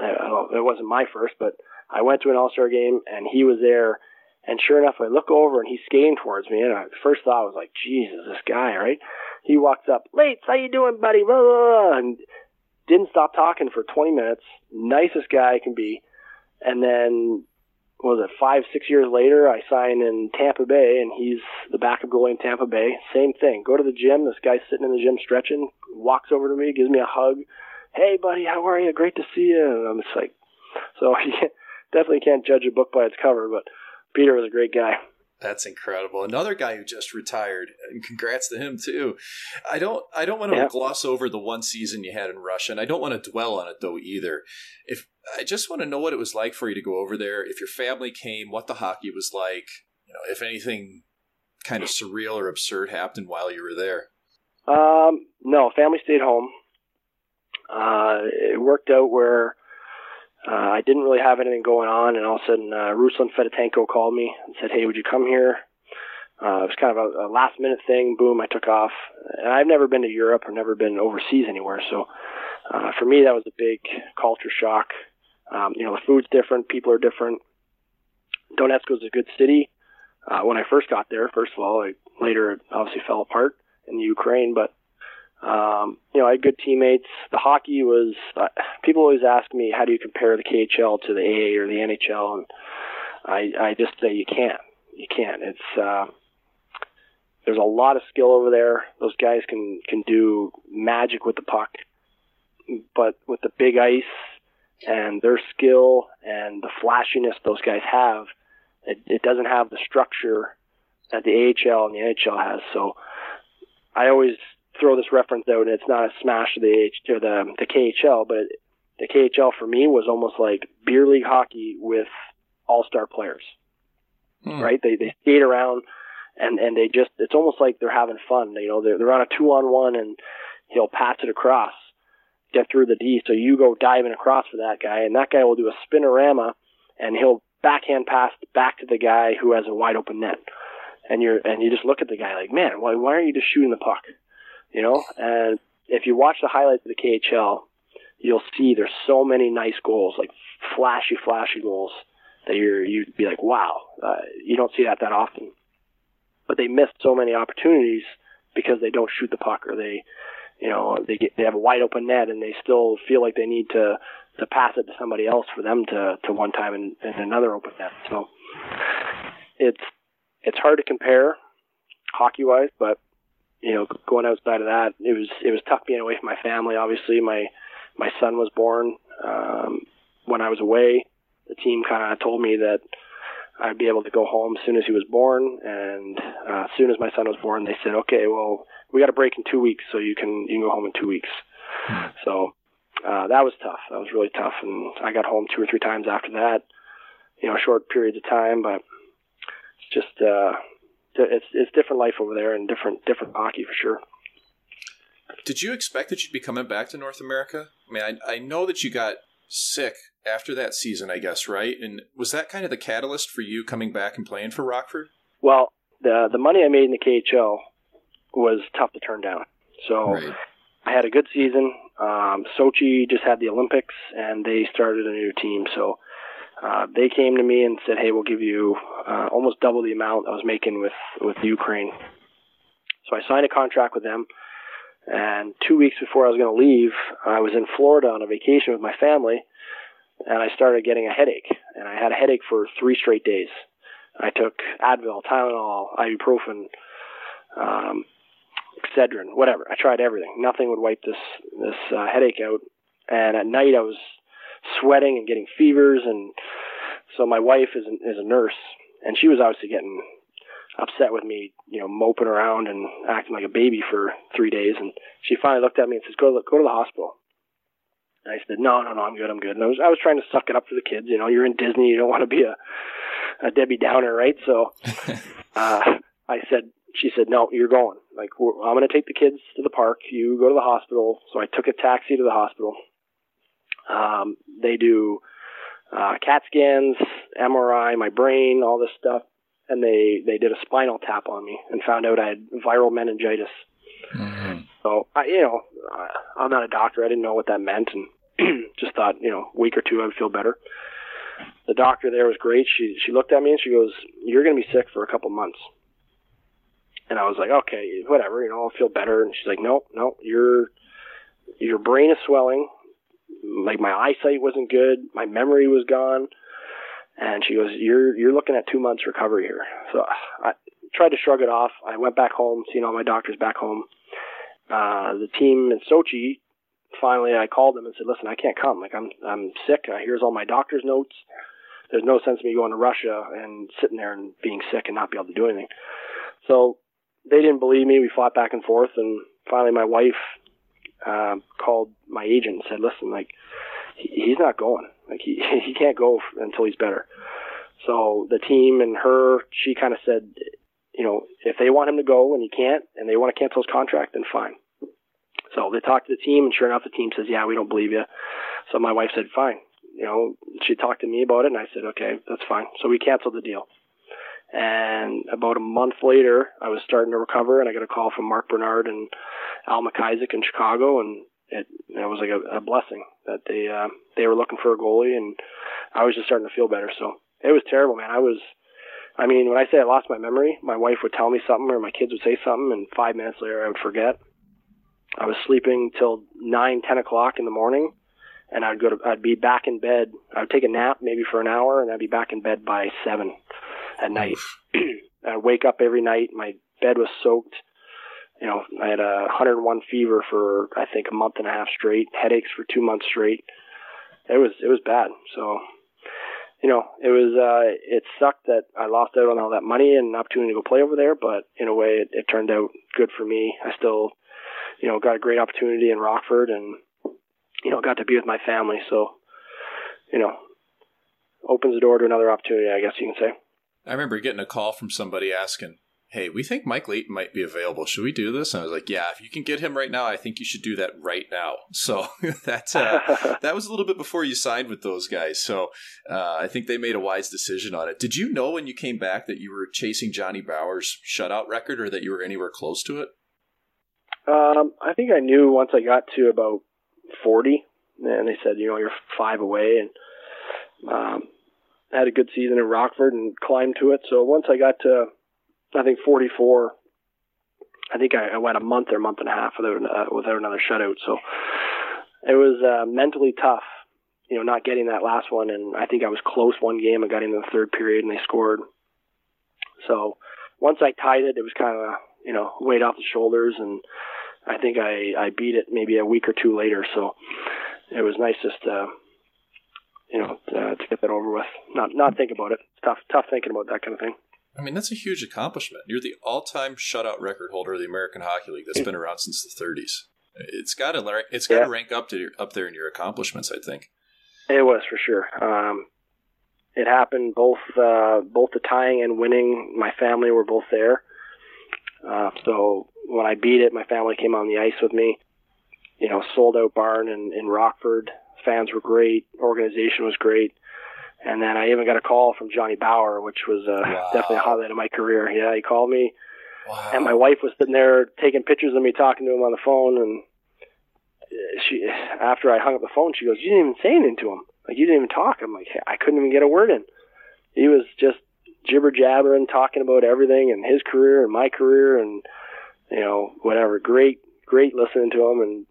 I don't, know, it wasn't my first, but I went to an All Star game and he was there. And sure enough, I look over and he's skating towards me. And I, first thought was like, Jesus, this guy, right? He walks up, Lates, how you doing, buddy? Blah, blah, blah, and didn't stop talking for 20 minutes. Nicest guy I can be. And then, was it five, six years later, I sign in Tampa Bay and he's the backup goalie in Tampa Bay. Same thing. Go to the gym. This guy's sitting in the gym stretching, walks over to me, gives me a hug. Hey, buddy, how are you? Great to see you. And I'm just like, so definitely can't judge a book by its cover, but Peter was a great guy. That's incredible. Another guy who just retired, and congrats to him too. I don't I don't want to yeah. gloss over the one season you had in Russia, and I don't want to dwell on it though either. If I just want to know what it was like for you to go over there, if your family came, what the hockey was like, you know, if anything kind of surreal or absurd happened while you were there. Um, no, family stayed home. Uh, it worked out where uh, I didn't really have anything going on, and all of a sudden, uh, Ruslan Fedotenko called me and said, "Hey, would you come here?" Uh, it was kind of a, a last minute thing. Boom, I took off. And I've never been to Europe or never been overseas anywhere, so uh, for me that was a big culture shock. Um, you know, the food's different, people are different. Donetsk was a good city. Uh, when I first got there, first of all, I, later obviously fell apart in the Ukraine, but um, you know, I had good teammates. The hockey was. Uh, people always ask me, how do you compare the KHL to the AA or the NHL? And I, I just say you can't. You can't. It's uh, there's a lot of skill over there. Those guys can can do magic with the puck, but with the big ice and their skill and the flashiness those guys have, it, it doesn't have the structure that the AHL and the NHL has. So I always throw this reference out, and it's not a smash to the H to the the KHL, but the KHL for me was almost like beer league hockey with all star players. Hmm. Right? They they skate around and and they just it's almost like they're having fun. You know, they're they're on a two on one and he'll pass it across, get through the D. So you go diving across for that guy, and that guy will do a spinorama, and he'll backhand pass back to the guy who has a wide open net. And you're and you just look at the guy like, man, why why aren't you just shooting the puck? You know. And if you watch the highlights of the KHL, you'll see there's so many nice goals, like flashy, flashy goals that you're you'd be like, wow, uh, you don't see that that often. but they miss so many opportunities because they don't shoot the puck or they, you know, they get, they have a wide open net and they still feel like they need to to pass it to somebody else for them to to one time in, in another open net. So it's it's hard to compare hockey wise, but you know, going outside of that, it was it was tough being away from my family. Obviously, my my son was born um, when I was away. The team kind of told me that I'd be able to go home as soon as he was born, and uh, as soon as my son was born, they said, "Okay, well, we got a break in two weeks, so you can you can go home in two weeks." Hmm. So uh, that was tough. That was really tough, and I got home two or three times after that. You know, short periods of time, but it's just uh, it's it's different life over there and different different hockey for sure. Did you expect that you'd be coming back to North America? I mean, I, I know that you got sick after that season, I guess, right? And was that kind of the catalyst for you coming back and playing for Rockford? Well, the the money I made in the KHL was tough to turn down. So right. I had a good season. Um, Sochi just had the Olympics, and they started a new team. So uh, they came to me and said, "Hey, we'll give you uh, almost double the amount I was making with with Ukraine." So I signed a contract with them. And two weeks before I was going to leave, I was in Florida on a vacation with my family, and I started getting a headache. And I had a headache for three straight days. I took Advil, Tylenol, ibuprofen, um, Excedrin, whatever. I tried everything. Nothing would wipe this this uh, headache out. And at night, I was sweating and getting fevers. And so my wife is is a nurse, and she was obviously getting upset with me, you know, moping around and acting like a baby for three days. And she finally looked at me and says, "Go to the, go to the hospital." And I said, "No, no, no, I'm good, I'm good." And I was I was trying to suck it up for the kids. You know, you're in Disney, you don't want to be a a Debbie Downer, right? So uh, I said, she said, "No, you're going. Like I'm going to take the kids to the park. You go to the hospital." So I took a taxi to the hospital. Um, they do uh, CAT scans, MRI, my brain, all this stuff, and they they did a spinal tap on me and found out I had viral meningitis. Mm-hmm. So I, you know, I'm not a doctor. I didn't know what that meant, and just thought, you know, a week or two I would feel better. The doctor there was great. She she looked at me and she goes, "You're going to be sick for a couple months." And I was like, okay, whatever, you know, I'll feel better. And she's like, no, no, your your brain is swelling. Like my eyesight wasn't good, my memory was gone. And she goes, you're you're looking at two months recovery here. So I tried to shrug it off. I went back home, seeing all my doctors back home. Uh, the team in Sochi, finally, I called them and said, listen, I can't come. Like I'm I'm sick. Uh, here's all my doctor's notes. There's no sense me going to Russia and sitting there and being sick and not be able to do anything. So they didn't believe me. We fought back and forth, and finally, my wife uh, called my agent and said, "Listen, like he, he's not going. Like he he can't go until he's better." So the team and her, she kind of said, you know, if they want him to go and he can't, and they want to cancel his contract, then fine. So they talked to the team, and sure enough, the team says, "Yeah, we don't believe you." So my wife said, "Fine." You know, she talked to me about it, and I said, "Okay, that's fine." So we canceled the deal. And about a month later, I was starting to recover, and I got a call from Mark Bernard and Al MacIsaac in Chicago, and it, it was like a, a blessing that they uh, they were looking for a goalie, and I was just starting to feel better. So it was terrible, man. I was, I mean, when I say I lost my memory, my wife would tell me something, or my kids would say something, and five minutes later I would forget. I was sleeping till nine, ten o'clock in the morning, and I'd go to, I'd be back in bed. I would take a nap maybe for an hour, and I'd be back in bed by seven at night. I wake up every night. My bed was soaked. You know, I had a 101 fever for I think a month and a half straight. Headaches for two months straight. It was it was bad. So, you know, it was uh, it sucked that I lost out on all that money and an opportunity to go play over there. But in a way, it, it turned out good for me. I still, you know, got a great opportunity in Rockford and you know got to be with my family. So, you know, opens the door to another opportunity. I guess you can say. I remember getting a call from somebody asking, "Hey, we think Mike Leighton might be available. Should we do this?" And I was like, "Yeah, if you can get him right now, I think you should do that right now." So that uh, that was a little bit before you signed with those guys. So uh, I think they made a wise decision on it. Did you know when you came back that you were chasing Johnny Bower's shutout record, or that you were anywhere close to it? Um, I think I knew once I got to about forty, and they said, you know, you're five away, and um, had a good season in Rockford and climbed to it. So once I got to I think 44. I think I, I went a month or month and a half without uh, without another shutout. So it was uh, mentally tough, you know, not getting that last one. And I think I was close one game. I got into the third period and they scored. So once I tied it, it was kind of you know weight off the shoulders, and I think I I beat it maybe a week or two later. So it was nice just to you know to, to get that over with. Not not think about it. It's tough tough thinking about that kind of thing. I mean, that's a huge accomplishment. You're the all-time shutout record holder of the American Hockey League that's been around since the 30s. It's got to it's got to yeah. rank up to up there in your accomplishments, I think. It was for sure. Um, it happened both uh, both the tying and winning. My family were both there, uh, so when I beat it, my family came on the ice with me. You know, sold out barn in, in Rockford. Fans were great. Organization was great. And then I even got a call from Johnny Bower, which was uh, wow. definitely a highlight of my career. Yeah, he called me, wow. and my wife was sitting there taking pictures of me talking to him on the phone. And she, after I hung up the phone, she goes, "You didn't even say anything to him. Like you didn't even talk." I'm like, I couldn't even get a word in. He was just jibber jabbering, talking about everything and his career and my career, and you know whatever. Great, great listening to him, and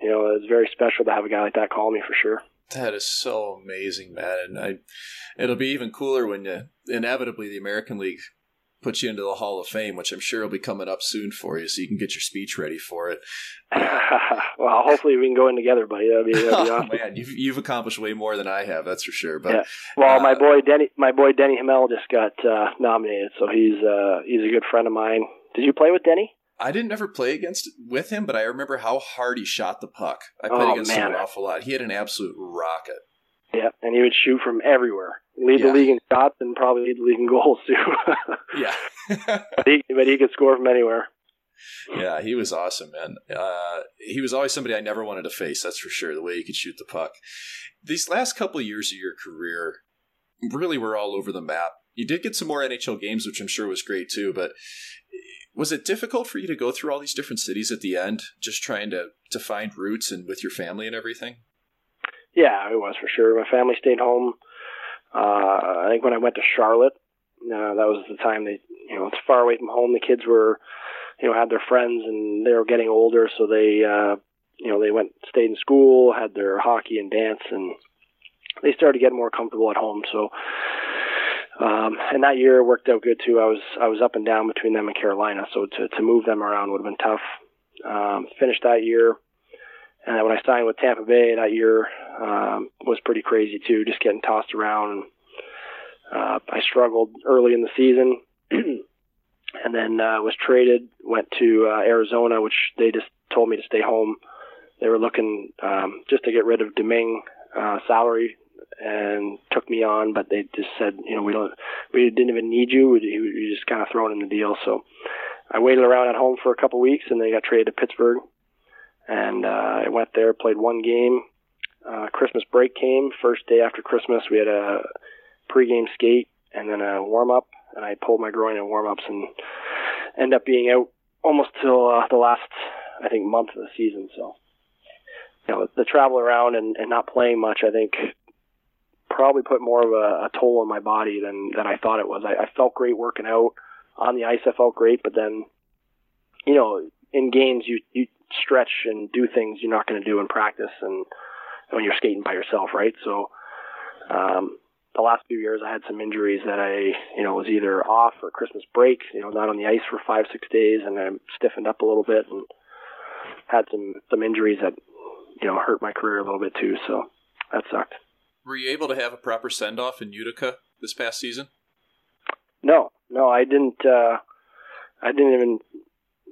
you know it was very special to have a guy like that call me for sure. That is so amazing, man. And I, it'll be even cooler when you, inevitably the American League puts you into the Hall of Fame, which I'm sure will be coming up soon for you, so you can get your speech ready for it. well, hopefully we can go in together, buddy. That'd be, that'd be oh, man, you've you've accomplished way more than I have, that's for sure. But yeah. well, uh, my boy Denny, my boy Denny Hamel just got uh, nominated, so he's uh, he's a good friend of mine. Did you play with Denny? I didn't ever play against with him, but I remember how hard he shot the puck. I played oh, against man. him an awful lot. He had an absolute rocket. Yeah, and he would shoot from everywhere. Lead yeah. the league in shots and probably lead the league in goals too. yeah, but, he, but he could score from anywhere. Yeah, he was awesome, man. Uh, he was always somebody I never wanted to face. That's for sure. The way he could shoot the puck. These last couple of years of your career really were all over the map. You did get some more NHL games, which I'm sure was great too. But was it difficult for you to go through all these different cities at the end, just trying to to find roots and with your family and everything? Yeah, it was for sure. My family stayed home. Uh, I think when I went to Charlotte, uh, that was the time they, you know, it's far away from home. The kids were, you know, had their friends and they were getting older, so they, uh, you know, they went, stayed in school, had their hockey and dance, and they started getting more comfortable at home. So um, and that year worked out good too. I was I was up and down between them and Carolina, so to to move them around would have been tough. Um, finished that year, and then when I signed with Tampa Bay that year um, was pretty crazy too, just getting tossed around. Uh, I struggled early in the season, and then uh, was traded. Went to uh, Arizona, which they just told me to stay home. They were looking um, just to get rid of Domingue uh, salary and took me on, but they just said, you know, we don't, we didn't even need you. We, we just kind of thrown in the deal. So I waited around at home for a couple weeks, and then got traded to Pittsburgh. And uh, I went there, played one game. Uh, Christmas break came. First day after Christmas, we had a pregame skate and then a warm up, and I pulled my groin in warm ups and end up being out almost till uh, the last, I think, month of the season. So you know, the travel around and, and not playing much, I think probably put more of a, a toll on my body than than I thought it was. I, I felt great working out on the ice. I felt great, but then, you know, in games you you stretch and do things you're not going to do in practice, and when you're skating by yourself, right? So, um, the last few years I had some injuries that I, you know, was either off or Christmas break, you know, not on the ice for five six days, and I stiffened up a little bit and had some some injuries that, you know, hurt my career a little bit too. So that sucked. Were you able to have a proper send off in Utica this past season? No, no, I didn't. Uh, I didn't even.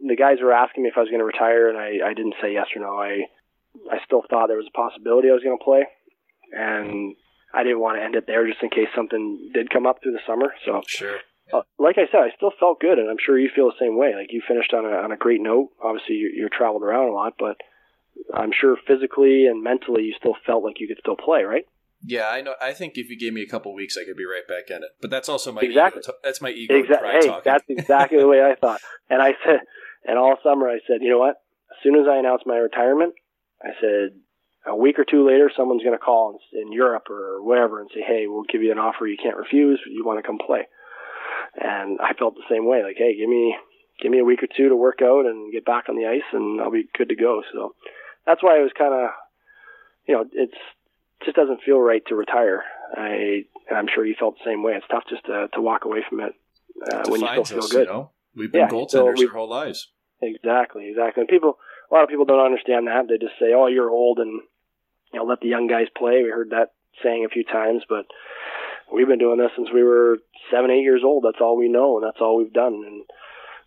The guys were asking me if I was going to retire, and I, I didn't say yes or no. I I still thought there was a possibility I was going to play, and I didn't want to end it there just in case something did come up through the summer. So sure. Uh, like I said, I still felt good, and I'm sure you feel the same way. Like you finished on a on a great note. Obviously, you, you traveled around a lot, but I'm sure physically and mentally you still felt like you could still play, right? Yeah, I know. I think if you gave me a couple weeks, I could be right back in it. But that's also my exactly. Ego, that's my ego. Exactly. Hey, talking. that's exactly the way I thought. And I said, and all summer I said, you know what? As soon as I announce my retirement, I said a week or two later, someone's going to call in, in Europe or wherever and say, hey, we'll give you an offer you can't refuse. You want to come play? and I felt the same way. Like, hey, give me give me a week or two to work out and get back on the ice, and I'll be good to go. So that's why I was kind of, you know, it's just doesn't feel right to retire. I I'm sure you felt the same way. It's tough just to to walk away from it uh, when you still feel us, good. You know? We've been Yeah, goaltenders so our whole lives. Exactly, exactly. And people, a lot of people don't understand that. They just say, "Oh, you're old," and you know, let the young guys play. We heard that saying a few times, but we've been doing this since we were seven, eight years old. That's all we know, and that's all we've done. And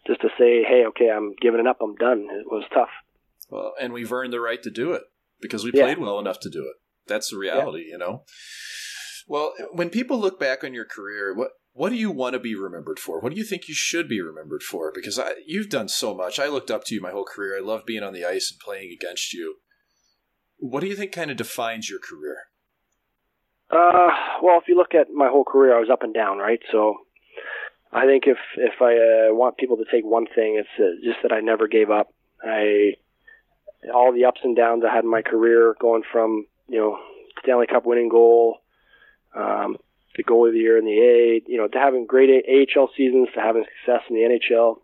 just to say, "Hey, okay, I'm giving it up. I'm done," it was tough. Well, and we've earned the right to do it because we Yeah. played well enough to do it. That's the reality, you know. Well, when people look back on your career, what what do you want to be remembered for? What do you think you should be remembered for? Because I, you've done so much. I looked up to you my whole career. I loved being on the ice and playing against you. What do you think kind of defines your career? Uh, well, if you look at my whole career, I was up and down, right? So I think if if I uh, want people to take one thing, it's uh, just that I never gave up. I all the ups and downs I had in my career, going from you know Stanley Cup winning goal, um, the goal of the year in the A, you know, to having great AHL seasons, to having success in the NHL,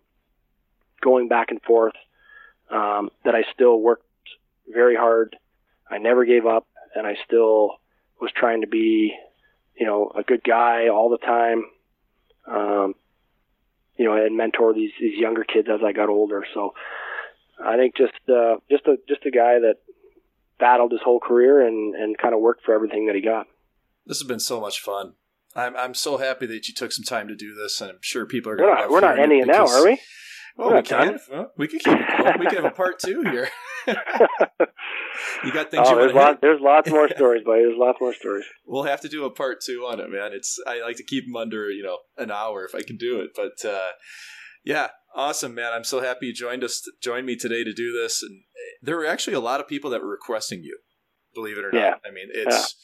going back and forth. Um, that I still worked very hard. I never gave up, and I still was trying to be, you know, a good guy all the time. Um, you know, and mentor these these younger kids as I got older. So I think just uh, just a just a guy that battled his whole career and and kind of worked for everything that he got. This has been so much fun. I'm I'm so happy that you took some time to do this, and I'm sure people are going to. not we're not ending it now, are we? Well, We're we can. Well, we could keep it going. We could have a part two here. you got things oh, you want there's hit? there's lots more stories, buddy. There's lots more stories. We'll have to do a part two on it, man. It's I like to keep them under you know an hour if I can do it. But uh, yeah, awesome, man. I'm so happy you joined us, joined me today to do this. And there were actually a lot of people that were requesting you. Believe it or Yeah. not. I mean, it's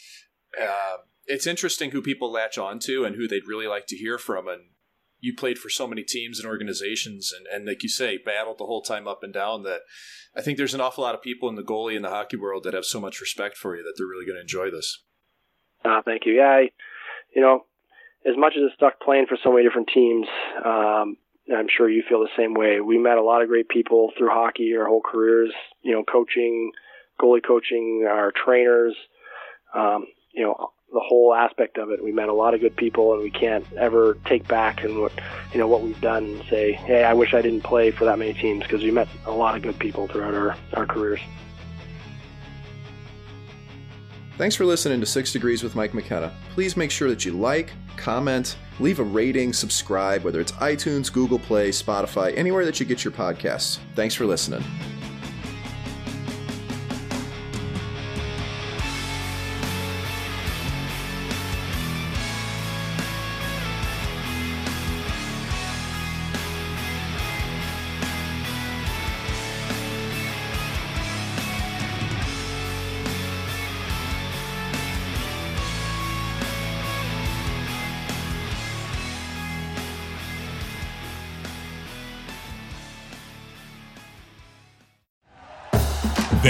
um, it's interesting who people latch on to and who they'd really like to hear from. And you played for so many teams and organizations, and, and like you say, battled the whole time up and down. That I think there's an awful lot of people in the goalie and the hockey world that have so much respect for you that they're really going to enjoy this. Uh, thank you. Yeah, I, you know, as much as it's stuck playing for so many different teams, um, and I'm sure you feel the same way. We met a lot of great people through hockey our whole careers. You know, coaching, goalie coaching, our trainers. Um, you know, the whole aspect of it. We met a lot of good people, and we can't ever take back and what you know what we've done and say, hey, I wish I didn't play for that many teams because we met a lot of good people throughout our our careers. Thanks for listening to Six Degrees with Mike McKenna. Please make sure that you like, comment, leave a rating, subscribe, whether it's iTunes, Google Play, Spotify, anywhere that you get your podcasts. Thanks for listening.